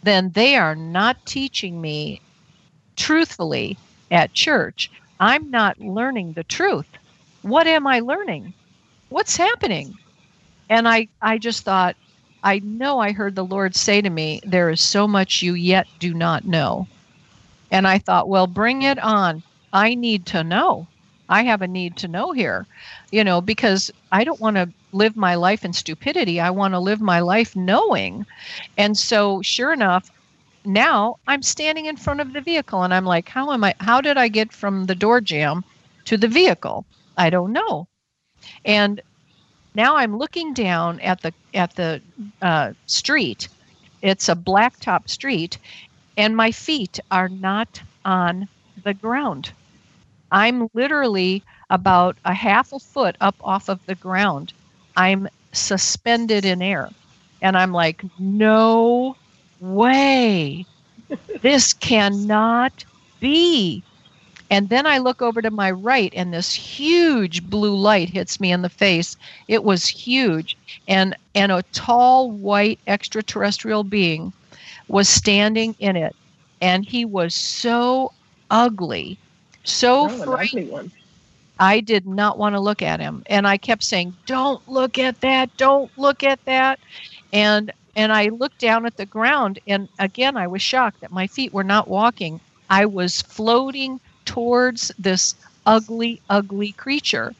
then they are not teaching me truthfully at church. I'm not learning the truth. What am I learning? What's happening? And I, I just thought, I know I heard the Lord say to me, There is so much you yet do not know. And I thought, Well, bring it on. I need to know. I have a need to know here, you know, because I don't want to live my life in stupidity. I want to live my life knowing. And so, sure enough, now I'm standing in front of the vehicle and I'm like, how am I, how did I get from the door jamb to the vehicle? I don't know. And now I'm looking down at the, at the uh, street. It's a blacktop street and my feet are not on the ground. I'm literally about a half a foot up off of the ground. I'm suspended in air. And I'm like, no way. this cannot be. And then I look over to my right, and this huge blue light hits me in the face. It was huge. And, and a tall, white extraterrestrial being was standing in it. And he was so ugly, so Oh, frightening. I did not want to look at him. And I kept saying, Don't look at that, don't look at that. And and I looked down at the ground and again I was shocked that my feet were not walking. I was floating towards this ugly, ugly creature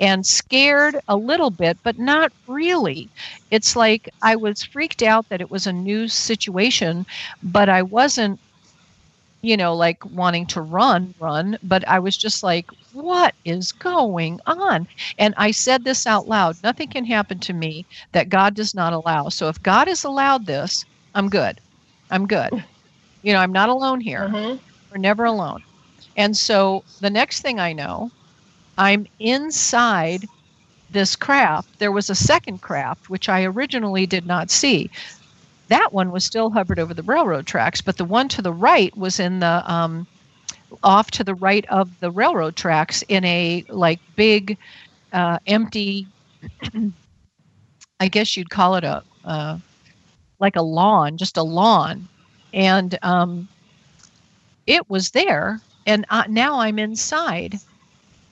and scared a little bit, but not really. It's like I was freaked out that it was a new situation, but I wasn't you know, like wanting to run, run, but I was just like, what is going on? And I said this out loud nothing can happen to me that God does not allow. So if God has allowed this, I'm good. I'm good. You know, I'm not alone here. Mm-hmm. We're never alone. And so the next thing I know, I'm inside this craft. There was a second craft, which I originally did not see that one was still hovered over the railroad tracks, but the one to the right was in the um, off to the right of the railroad tracks in a like big uh, empty. I guess you'd call it a uh, like a lawn, just a lawn, and um, it was there. And uh, now I'm inside,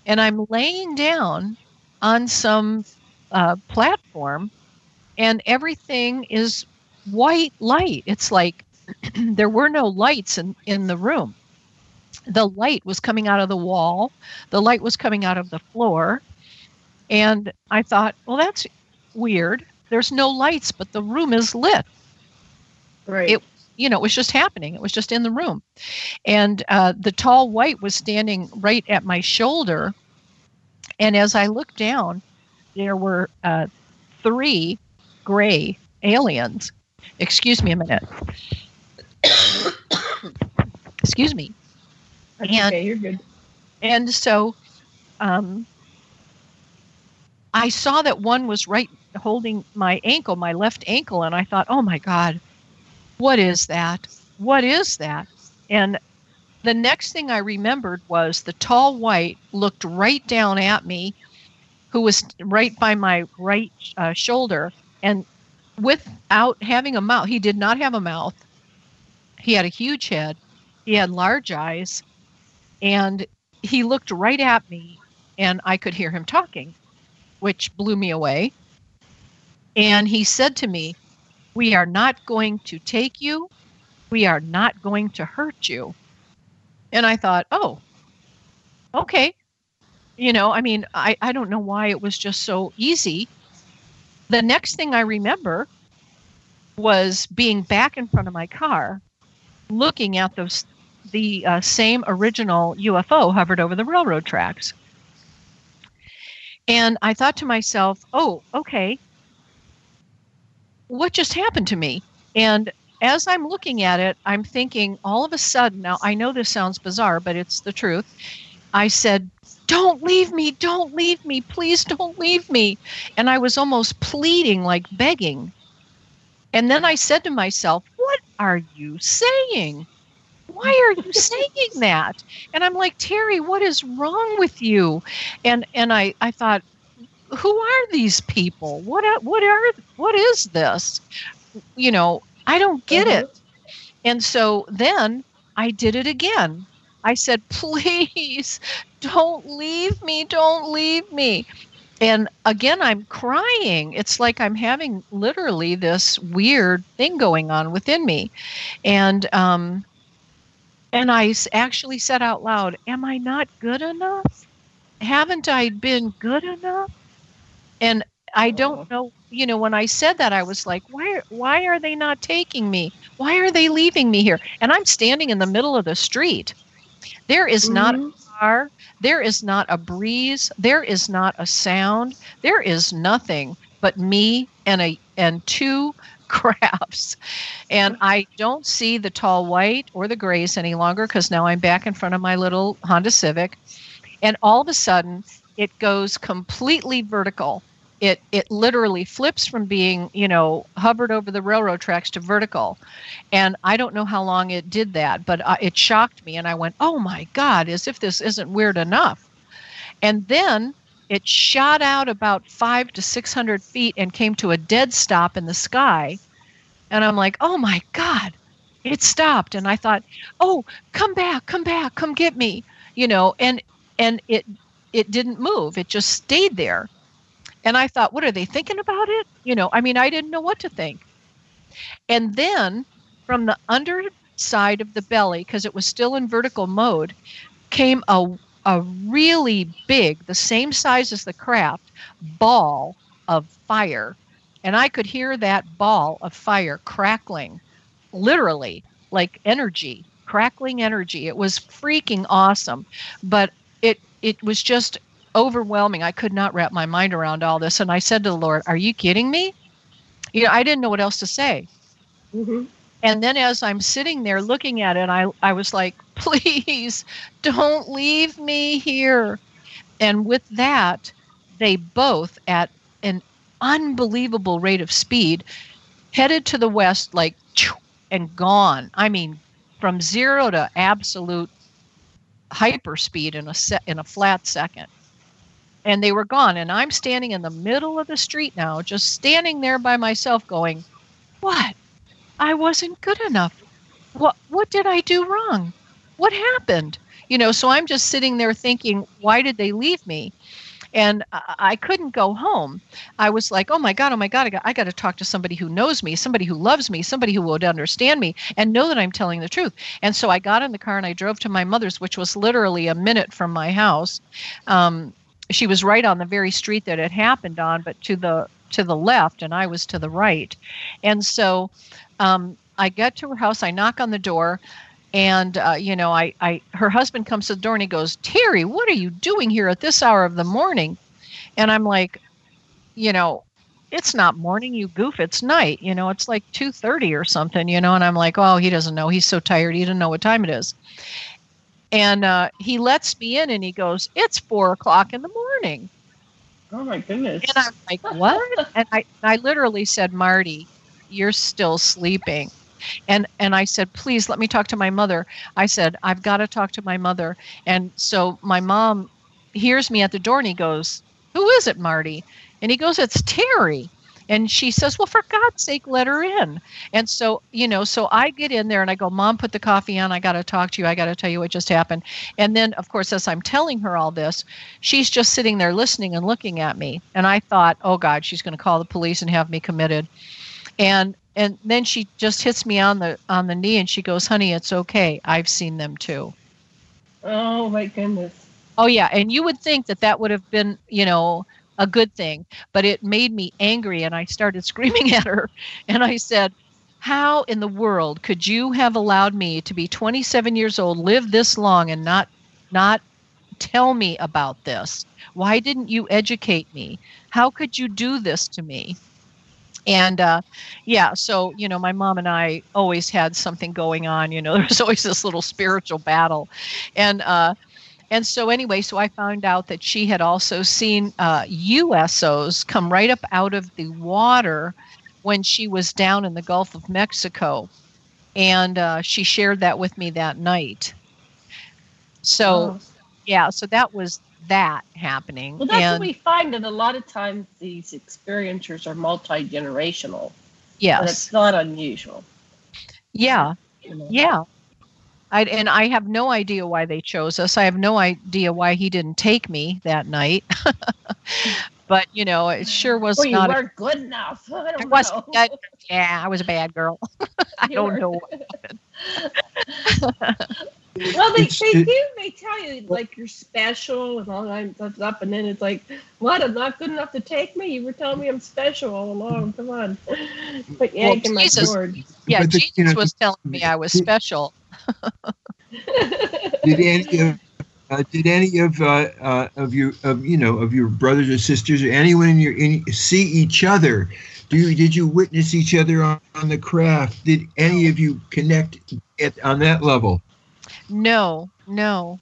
and I'm laying down on some uh, platform, and everything is white light. It's like there were no lights in, in the room. The light was coming out of the wall, the light was coming out of the floor. And I thought, well, that's weird. There's no lights, but the room is lit. Right. It, you know, it was just happening. It was just in the room. And uh, the tall white was standing right at my shoulder. And as I looked down, there were uh, three gray aliens excuse me a minute. excuse me. That's And- okay, you're good. And so um, I saw that one was right holding my ankle, my left ankle, and I thought, oh my God, what is that? What is that? And the next thing I remembered was the tall white looked right down at me, who was right by my right uh, shoulder, and without having a mouth, he did not have a mouth. He had a huge head, he had large eyes, and he looked right at me, and I could hear him talking, which blew me away. And he said to me, We are not going to take you. We are not going to hurt you. And I thought, Oh, okay. You know, I mean, I, I don't know why it was just so easy. The next thing I remember was being back in front of my car, looking at those the uh, same original UFO hovered over the railroad tracks. And I thought to myself, oh, okay, what just happened to me? And as I'm looking at it, I'm thinking all of a sudden, now I know this sounds bizarre, but it's the truth. I said, don't leave me, don't leave me, please don't leave me. And I was almost pleading, like begging. And then I said to myself, What are you saying? Why are you saying that? And I'm like, Teri, what is wrong with you? And and I, I thought, who are these people? What are, what are what is this? You know, I don't get Uh-huh. it. And so then I did it again. I said, please don't leave me, don't leave me. And again, I'm crying. It's like I'm having literally this weird thing going on within me. And, um, and I actually said out loud, Am I not good enough? Haven't I been good enough? And I don't know, you know, when I said that, I was like, why, why are they not taking me? Why are they leaving me here? And I'm standing in the middle of the street. There is not mm-hmm. a car. There is not a breeze. There is not a sound. There is nothing but me and a and two crafts. And I don't see the tall white or the grays any longer because now I'm back in front of my little Honda Civic. And all of a sudden, it goes completely vertical. It it literally flips from being, you know, hovered over the railroad tracks to vertical. And I don't know how long it did that, but uh, it shocked me and I went, "Oh my god, as if this isn't weird enough." And then it shot out about 5 to 600 feet and came to a dead stop in the sky. And I'm like, "Oh my god." It stopped and I thought, "Oh, come back, come back, come get me." You know, and and it it didn't move. It just stayed there. And I thought, what are they thinking about it? You know, I mean, I didn't know what to think. And then from the underside of the belly, because it was still in vertical mode, came a, a really big, the same size as the craft, ball of fire. And I could hear that ball of fire crackling, literally, like energy, crackling energy. It was freaking awesome. But it it was just overwhelming. I could not wrap my mind around all this. And I said to the Lord, Are you kidding me? You know, I didn't know what else to say. Mm-hmm. And then as I'm sitting there looking at it, I, I was like, please don't leave me here. And with that, they both, at an unbelievable rate of speed, headed to the west, like, and gone. I mean, from zero to absolute hyperspeed in a set in a flat second and they were gone and i'm standing in the middle of the street now just standing there by myself going what i wasn't good enough what what did i do wrong what happened you know so i'm just sitting there thinking why did they leave me and I, couldn't go home. I was like, "Oh my god, oh my god, I got, I got to talk to somebody who knows me, somebody who loves me, somebody who would understand me and know that I'm telling the truth." And so I got in the car and I drove to my mother's, which was literally a minute from my house. Um, she was right on the very street that it happened on, but to the to the left, and I was to the right. And so um, I get to her house. I knock on the door and uh, you know I, I her husband comes to the door and he goes teri what are you doing here at this hour of the morning and i'm like you know it's not morning you goof it's night you know it's like 2.30 or something you know and i'm like oh he doesn't know he's so tired he doesn't know what time it is and uh, he lets me in and he goes it's four o'clock in the morning. Oh my goodness. and i'm like what? And i i literally said marty you're still sleeping. And and i said please let me talk to my mother. I said i've got to talk to my mother. And so my mom hears me at the door and he goes who is it marty? And he goes it's teri and she says well for god's sake let her in. And so you know so i get in there and i go mom put the coffee on. I got to talk to you. I got to tell you what just happened. And then of course as i'm telling her all this she's just sitting there listening and looking at me. And i thought oh god she's going to call the police and have me committed. And and then she just hits me on the on the knee and she goes honey it's okay. I've seen them too. Oh my goodness. oh yeah. And you would think that that would have been you know a good thing but it made me angry and i started screaming at her. And i said how in the world could you have allowed me to be 27 years old live this long and not not tell me about this? Why didn't you educate me? How could you do this to me? And uh, yeah so you know my mom and i always had something going on you know there was always this little spiritual battle. And uh, And so, anyway, so I found out that she had also seen uh, USOs come right up out of the water when she was down in the Gulf of Mexico. And uh, she shared that with me that night. So, Oh. yeah, so that was that happening. Well, that's and what we find that a lot of times these experiencers are multi generational. yes. But it's not unusual. Yeah. You know? Yeah. I, and I have no idea why they chose us. I have no idea why he didn't take me that night. but you know, it sure was Well, not. a- weren't good enough. I I don't was know. that, yeah, I was a bad girl. I You don't were. know. Well, they, It's- they do. They tell you like you're special and all that stuff up, and then it's like, what? I'm not good enough to take me. You were telling me I'm special all along. Come on, but Well, Jesus. Yeah, But the- Jesus you know, was telling me I was special. Did any of uh, did any of uh, uh, of your of you know of your brothers or sisters or anyone in your in, see each other? Do you, did you witness each other on, on the craft? Did any of you connect at, on that level? No, no.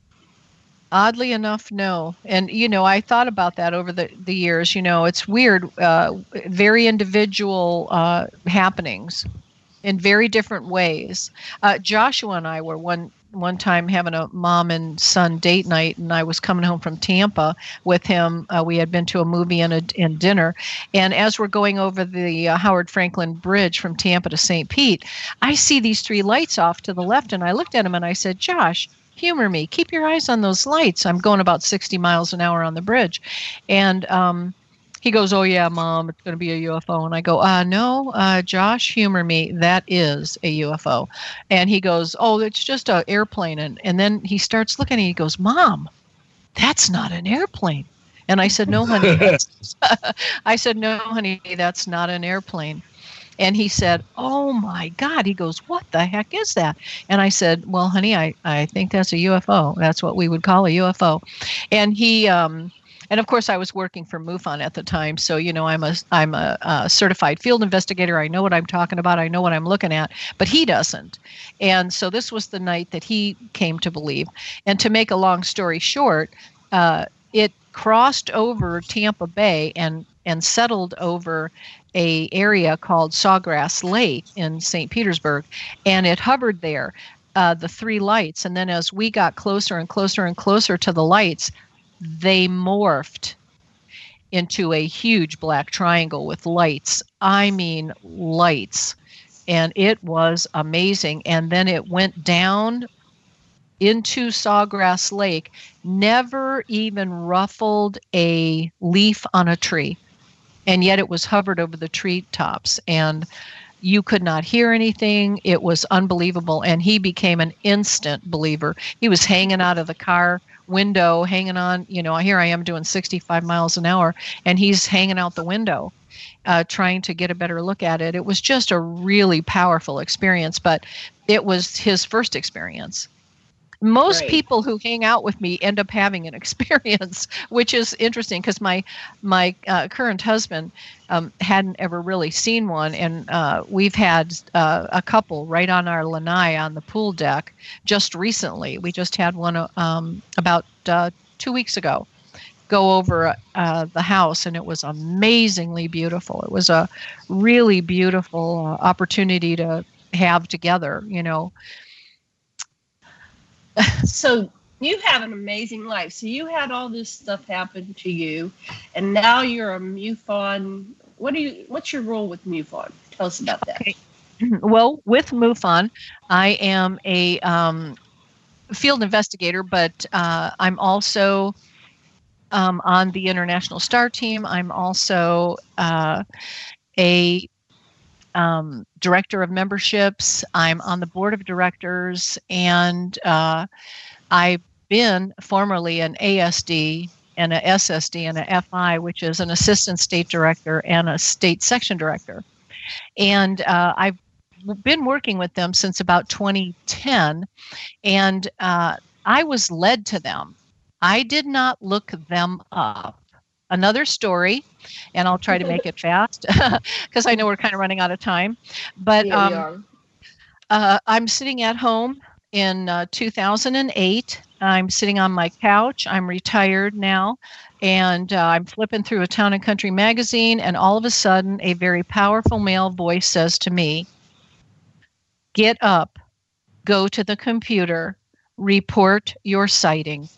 Oddly enough, no. And you know, I thought about that over the the years. You know, it's weird. Uh, very individual uh, happenings in very different ways. Uh, Joshua and I were one one time having a mom and son date night, and I was coming home from Tampa with him. Uh, we had been to a movie and a and dinner, and as we're going over the uh, Howard Frankland Bridge from Tampa to St. Pete, I see these three lights off to the left, and I looked at him and I said, "Josh." Humor me. Keep your eyes on those lights. I'm going about 60 miles an hour on the bridge. And um, he goes, "Oh yeah, mom, it's going to be a UFO." And I go, "Uh, no, uh, Josh, humor me. That is a UFO." And he goes, "Oh, it's just an airplane." And and then he starts looking and he goes, "Mom, that's not an airplane." And I said, "No, honey." I said, "No, honey, that's not an airplane." And he said, Oh my God. He goes, What the heck is that? And I said, Well, honey, I, I think that's a UFO. That's what we would call a UFO. And he, um, and of course, I was working for MUFON at the time, so you know I'm a I'm a, uh certified field investigator. I know what I'm talking about. I know what I'm looking at, but he doesn't. And so this was the night that he came to believe. And to make a long story short, uh, it crossed over Tampa Bay and and settled over a area called Sawgrass Lake in St. Petersburg, and it hovered there. Uh, the three lights, and then as we got closer and closer and closer to the lights, they morphed into a huge black triangle with lights. I mean, lights. And it was amazing. And then it went down into Sawgrass Lake, never even ruffled a leaf on a tree. And yet it was hovered over the treetops. And you could not hear anything. It was unbelievable. And he became an instant believer. He was hanging out of the car window, hanging on, you know, here I am doing 65 miles an hour, and he's hanging out the window. Uh, trying to get a better look at it. It was just a really powerful experience, but it was his first experience. Most Right. people who hang out with me end up having an experience, which is interesting because my my uh, current husband um, hadn't ever really seen one, and uh, we've had uh, a couple right on our lanai on the pool deck just recently. We just had one uh, um, about uh, two weeks ago go over uh, the house, and it was amazingly beautiful. It was a really beautiful uh, opportunity to have together. You know, so you have an amazing life. So you had all this stuff happen to you, and now you're a MUFON. What do you? What's your role with MUFON? Tell us about that. well, with MUFON, I am a um, field investigator, but uh, I'm also um, on the International Star Team. I'm also uh, a um, director of memberships. I'm on the board of directors, and uh, I've been formerly an ASD and a SSD and a FI, which is an assistant state director and a state section director. And uh, I've been working with them since about 2010, and uh, I was led to them. I did not look them up. Another story, and I'll try to make it fast because I know we're kind of running out of time. But Yeah, um, uh, I'm sitting at home in uh, 2008, I'm sitting on my couch. I'm retired now, and uh, I'm flipping through a town and country magazine, and all of a sudden, a very powerful male voice says to me, Get up, go to the computer, report your sighting.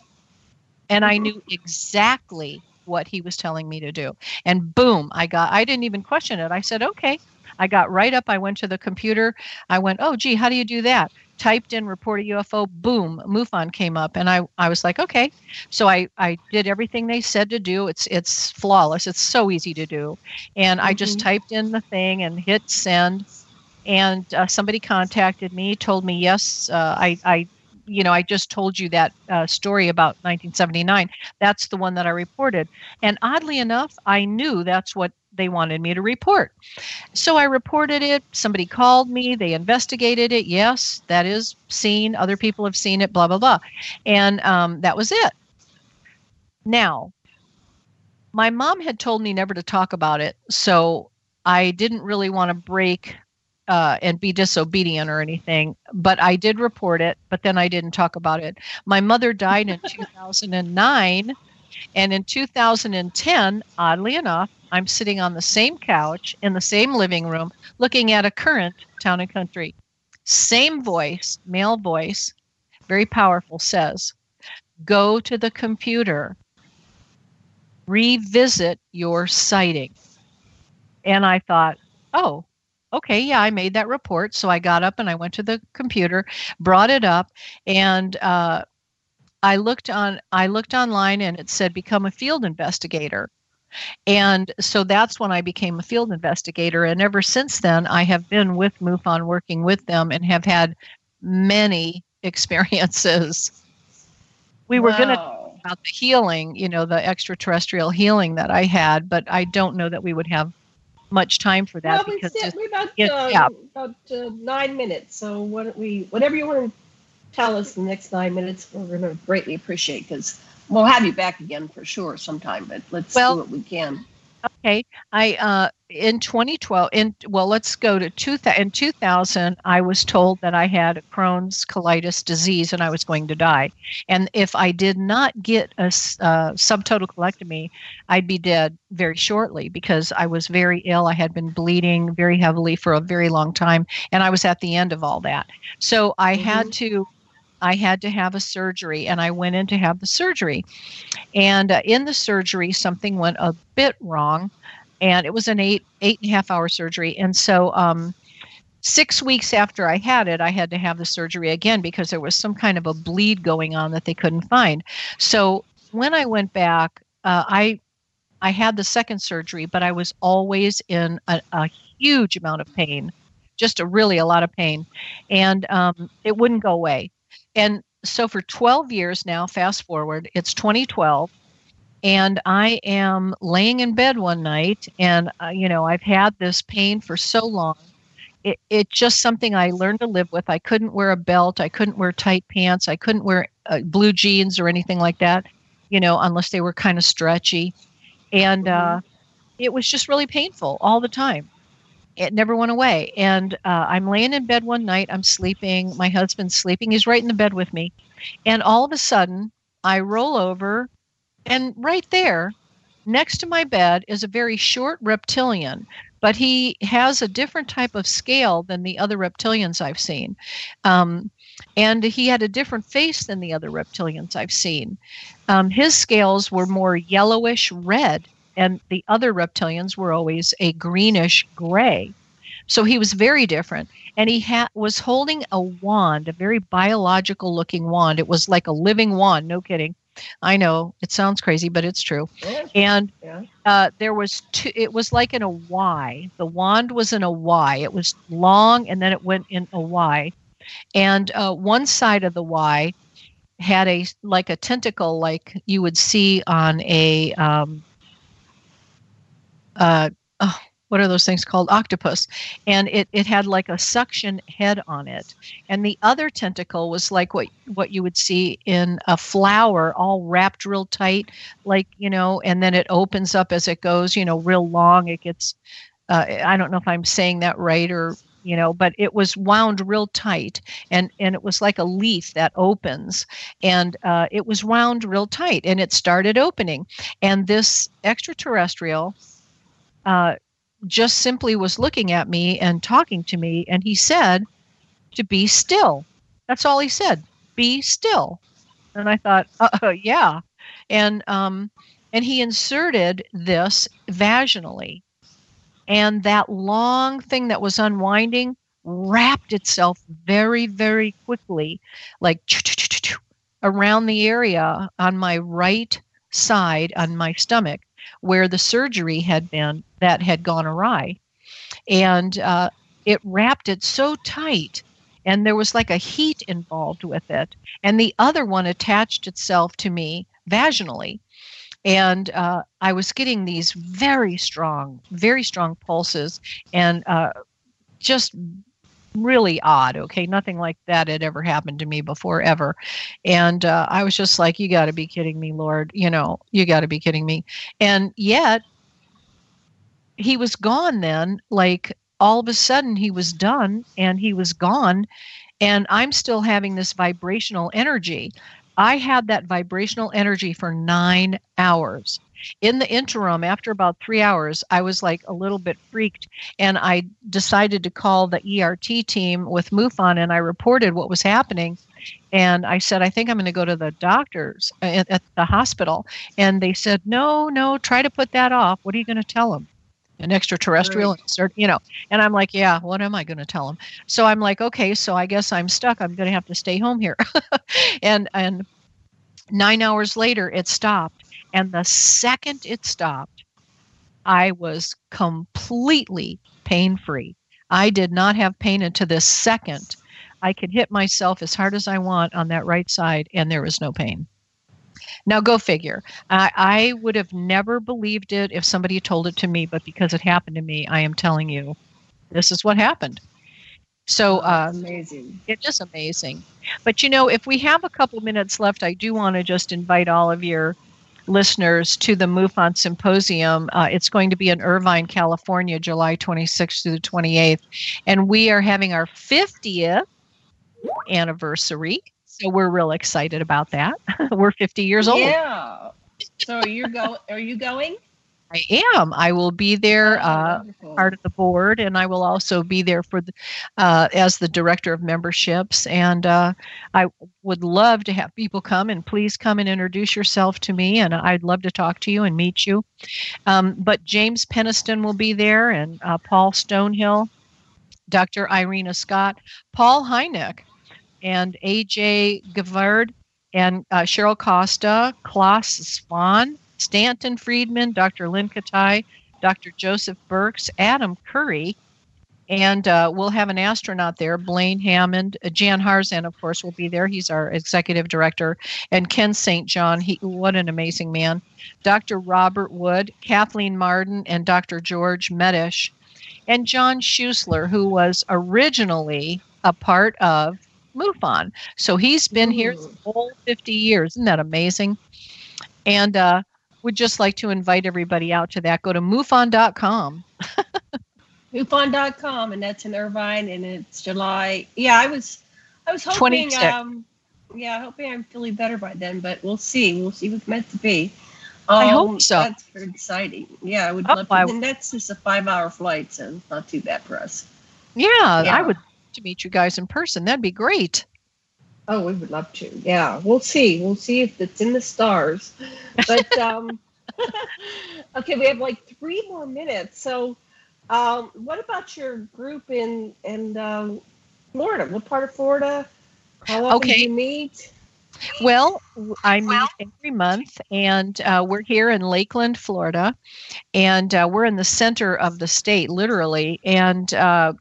And I knew exactly what he was telling me to do. And boom, I got, I didn't even question it. I said, okay. I got right up. I went to the computer. I went, oh, gee, how do you do that? Typed in report a UFO, boom, MUFON came up. And I, I was like, okay. So I, I did everything they said to do. It's, it's flawless. It's so easy to do. And I just typed in the thing and hit send. And uh, somebody contacted me, told me, yes, uh, I, I you know, I just told you that uh, story about 1979. That's the one that I reported. And oddly enough, I knew that's what they wanted me to report. So I reported it. Somebody called me. They investigated it. Yes, that is seen. Other people have seen it, blah, blah, blah. And um, that was it. Now, my mom had told me never to talk about it. So I didn't really want to break uh, and be disobedient or anything, but I did report it, but then I didn't talk about it. My mother died in 2009, and in 2010, oddly enough, I'm sitting on the same couch in the same living room looking at a current town and country. Same voice, male voice, very powerful, says, Go to the computer, revisit your sighting. And I thought, oh, okay, yeah, I made that report. So I got up and I went to the computer, brought it up, and uh, I looked on. I looked online, and it said become a field investigator. And so that's when I became a field investigator. And ever since then, I have been with MUFON working with them and have had many experiences. We were going to talk about the healing, you know, the extraterrestrial healing that I had, but I don't know that we would have much time for that well, because we just, we're about, uh, yeah. about uh, nine minutes. So don't we, whatever you want to tell us in the next nine minutes, we're going to greatly appreciate because we'll have you back again for sure sometime. But let's Well- do what we can. Okay, I uh, in 2012. In well, let's go to two. In 2000, I was told that I had Crohn's colitis disease and I was going to die. And if I did not get a uh, subtotal colectomy, I'd be dead very shortly because I was very ill. I had been bleeding very heavily for a very long time, and I was at the end of all that. So I had to. I had to have a surgery, and I went in to have the surgery. And uh, in the surgery, something went a bit wrong, and it was an eight eight and a half hour surgery. And so, um, six weeks after I had it, I had to have the surgery again because there was some kind of a bleed going on that they couldn't find. So when I went back, uh, I I had the second surgery, but I was always in a, a huge amount of pain, just a really a lot of pain, and um, it wouldn't go away. And so for 12 years now, fast forward, it's 2012 and I am laying in bed one night, and uh, you know I've had this pain for so long. It, it's just something I learned to live with. I couldn't wear a belt. I couldn't wear tight pants. I couldn't wear uh, blue jeans or anything like that, you know, unless they were kind of stretchy. And uh, it was just really painful all the time. It never went away. And uh, I'm laying in bed one night. I'm sleeping. My husband's sleeping. He's right in the bed with me. And all of a sudden, I roll over and right there, next to my bed, is a very short reptilian, but he has a different type of scale than the other reptilians I've seen. Um, and he had a different face than the other reptilians I've seen. Um, his scales were more yellowish red, and the other reptilians were always a greenish gray. So he was very different. And he ha- was holding a wand, a very biological looking wand. It was like a living wand, no kidding. I know it sounds crazy, but it's true. And uh, there was two, it was like in a Y. The wand was in a Y. It was long and then it went in a Y. And uh, one side of the Y had a like a tentacle, like you would see on a um, uh, oh, what are those things called? Octopus. And it, it had like a suction head on it. And the other tentacle was like what, what you would see in a flower, all wrapped real tight, like, you know, and then it opens up as it goes, you know, real long. It gets, uh, I don't know if I'm saying that right or you know but it was wound real tight and and it was like a leaf that opens and uh, it was wound real tight and it started opening and this extraterrestrial uh, just simply was looking at me and talking to me and he said to be still. That's all he said be still. And i thought uh, yeah. And um and he inserted this vaginally. And that long thing that was unwinding wrapped itself very very quickly like around the area on my right side on my stomach where the surgery had been that had gone awry. And uh, it wrapped it so tight and there was like a heat involved with it and the other one attached itself to me vaginally. And uh, I was getting these very strong, very strong pulses, and uh, just really odd. Okay, nothing like that had ever happened to me before ever, and uh, I was just like, "You got to be kidding me, Lord! You know, you got to be kidding me!" And yet, he was gone. Then, like all of a sudden, he was done, and he was gone, and I'm still having this vibrational energy. I had that vibrational energy for nine hours. In the interim, after about three hours, I was like a little bit freaked, and I decided to call the ERT team with MUFON, and I reported what was happening. And I said, I think I'm going to go to the doctors uh, at, at the hospital. And they said, No, no, try to put that off. What are you going to tell them? an extraterrestrial right. and start, you know and i'm like yeah what am i going to tell him so i'm like okay so i guess i'm stuck i'm going to have to stay home here and and nine hours later it stopped and the second it stopped i was completely pain free i did not have pain until this second i could hit myself as hard as i want on that right side and there was no pain now, go figure. I, I would have never believed it if somebody told it to me, but because it happened to me, I am telling you, this is what happened. So uh, amazing. It is amazing. But you know, if we have a couple minutes left, I do want to just invite all of your listeners to the MUFON Symposium. Uh, it's going to be in Irvine, California, July 26th through the 28th. And we are having our 50th anniversary. So we're real excited about that. we're 50 years old. Yeah. So are you go are you going? I am. I will be there, uh, part of the board, and I will also be there for the, uh, as the director of memberships. And uh, I would love to have people come and please come and introduce yourself to me, and I'd love to talk to you and meet you. Um, but James Penniston will be there, and uh, Paul Stonehill, Dr. Irena Scott, Paul Hynek, and AJ Gevaerd, and uh, Cheryl Costa, Klaus Swan. Stanton Friedman, Dr. Lynn Kitei, Dr. Joseph Burkes, Adam Curry, and uh, we'll have an astronaut there, Blaine Hammond. Uh, Jan Harzan, of course, will be there. He's our executive director. And Ken St. John, he, what an amazing man. Dr. Robert Wood, Kathleen Marden, and Dr. George Medish. And John Schuessler, who was originally a part of MUFON. So he's been Ooh. here the whole 50 years. Isn't that amazing? And uh, would just like to invite everybody out to that. Go to MUFON.com. MUFON.com, and that's in Irvine, and it's July. Yeah, I was, I was hoping. Um, yeah, hoping I'm feeling better by then, but we'll see. We'll see what's meant to be. Um, I hope so. That's exciting. Yeah, I would oh, love to. I, and that's just a five-hour flight, so it's not too bad for us. Yeah, yeah, I would to meet you guys in person. That'd be great. Oh, we would love to. Yeah, we'll see. We'll see if it's in the stars. But um, okay, we have like three more minutes. So, um, what about your group in in um, Florida? What part of Florida? How often okay. do you meet? Well, I meet every month, and uh, we're here in Lakeland, Florida, and uh, we're in the center of the state, literally. And uh,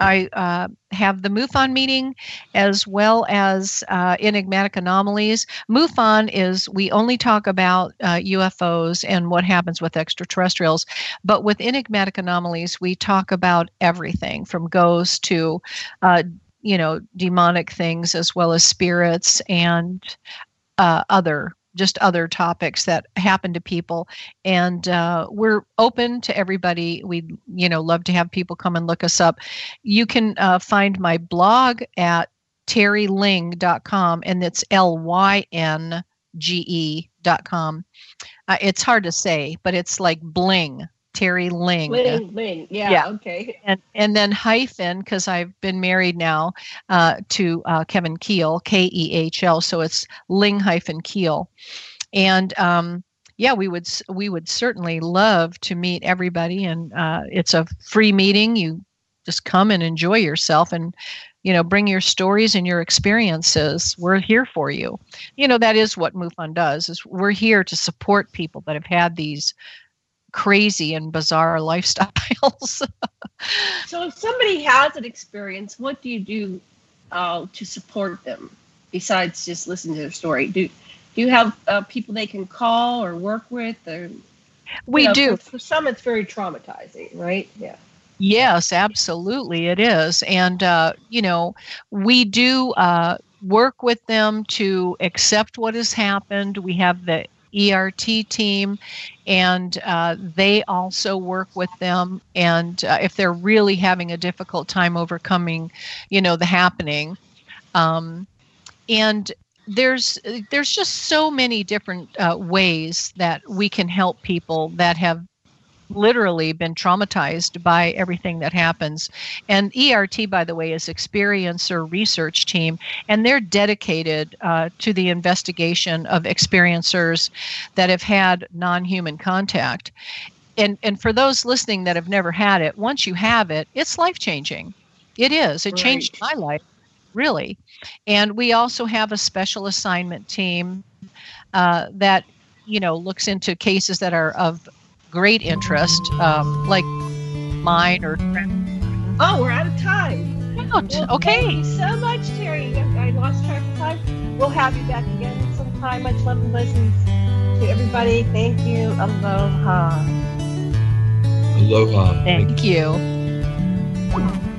I uh, have the MUFON meeting as well as uh, enigmatic anomalies. MUFON is we only talk about uh, UFOs and what happens with extraterrestrials, but with enigmatic anomalies, we talk about everything from ghosts to uh, you know demonic things as well as spirits and uh, other just other topics that happen to people. And uh, we're open to everybody. We you know love to have people come and look us up. You can uh, find my blog at terilynge.com and it's l-y-n-g-e dot com. Uh, it's hard to say but it's like bling Teri Lynge. Ling, Ling. Yeah, yeah. okay. And and then hyphen because I've been married now uh, to uh, Kevin Kehl, K E H L. So it's Lynge hyphen Kehl, and um, yeah, we would we would certainly love to meet everybody, and uh, it's a free meeting. You just come and enjoy yourself, and you know bring your stories and your experiences we're here for you you know that is what mufon does is we're here to support people that have had these crazy and bizarre lifestyles. so, if somebody has an experience, what do you do uh, to support them besides just listen to their story? Do do you have uh, people they can call or work with? Or we know, do. For, for some, it's very traumatizing, right? Yeah. Yes, absolutely, it is, and uh, you know, we do uh, work with them to accept what has happened. We have the ERT team, and uh, they also work with them. And uh, if they're really having a difficult time overcoming, you know, the happening, um, and there's there's just so many different uh, ways that we can help people that have literally been traumatized by everything that happens. And ERT, by the way, is Experiencer Research Team, and they're dedicated uh, to the investigation of experiencers that have had non human contact. And, and for those listening that have never had it, once you have it, it's life changing. It is. It right. changed my life, really. And we also have a special assignment team uh, that you know looks into cases that are of great interest, um, like mine or. Oh, we're out of time. Out. Well, okay. Thank you so much, Teri. I lost track of time. We'll have you back again sometime. Much love and blessings to everybody. Thank you. Aloha. Aloha. Thank, Thank you. you.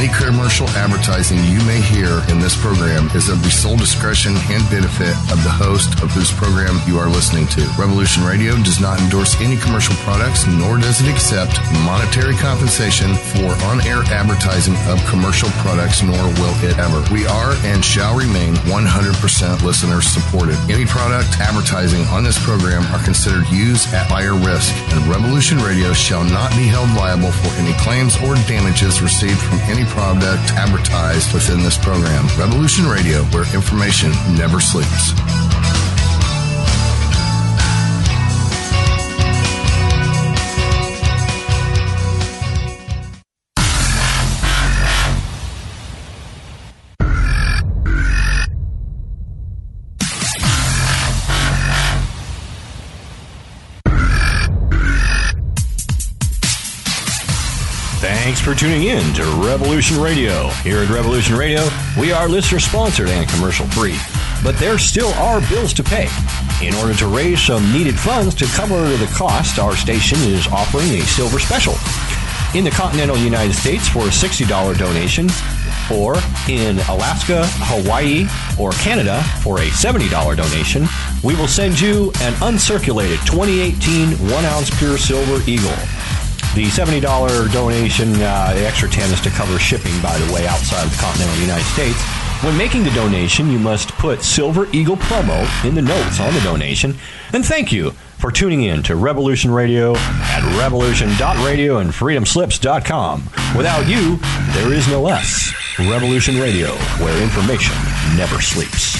Any commercial advertising you may hear in this program is of the sole discretion and benefit of the host of whose program you are listening to. Revolution Radio does not endorse any commercial products, nor does it accept monetary compensation for on-air advertising of commercial products, nor will it ever. We are and shall remain 100% listener supported. Any product advertising on this program are considered used at buyer risk, and Revolution Radio shall not be held liable for any claims or damages received from any product advertised within this program. Revolution Radio, where information never sleeps. Tuning in to Revolution Radio. Here at Revolution Radio, we are listener sponsored and commercial free, but there still are bills to pay. In order to raise some needed funds to cover the cost, our station is offering a silver special. In the continental United States for a $60 donation, or in Alaska, Hawaii, or Canada for a $70 donation, we will send you an uncirculated 2018 1 ounce pure silver eagle. The $70 donation, uh, the extra 10 is to cover shipping, by the way, outside of the continental United States. When making the donation, you must put Silver Eagle promo in the notes on the donation. And thank you for tuning in to Revolution Radio at revolution.radio and freedomslips.com. Without you, there is no us. Revolution Radio, where information never sleeps.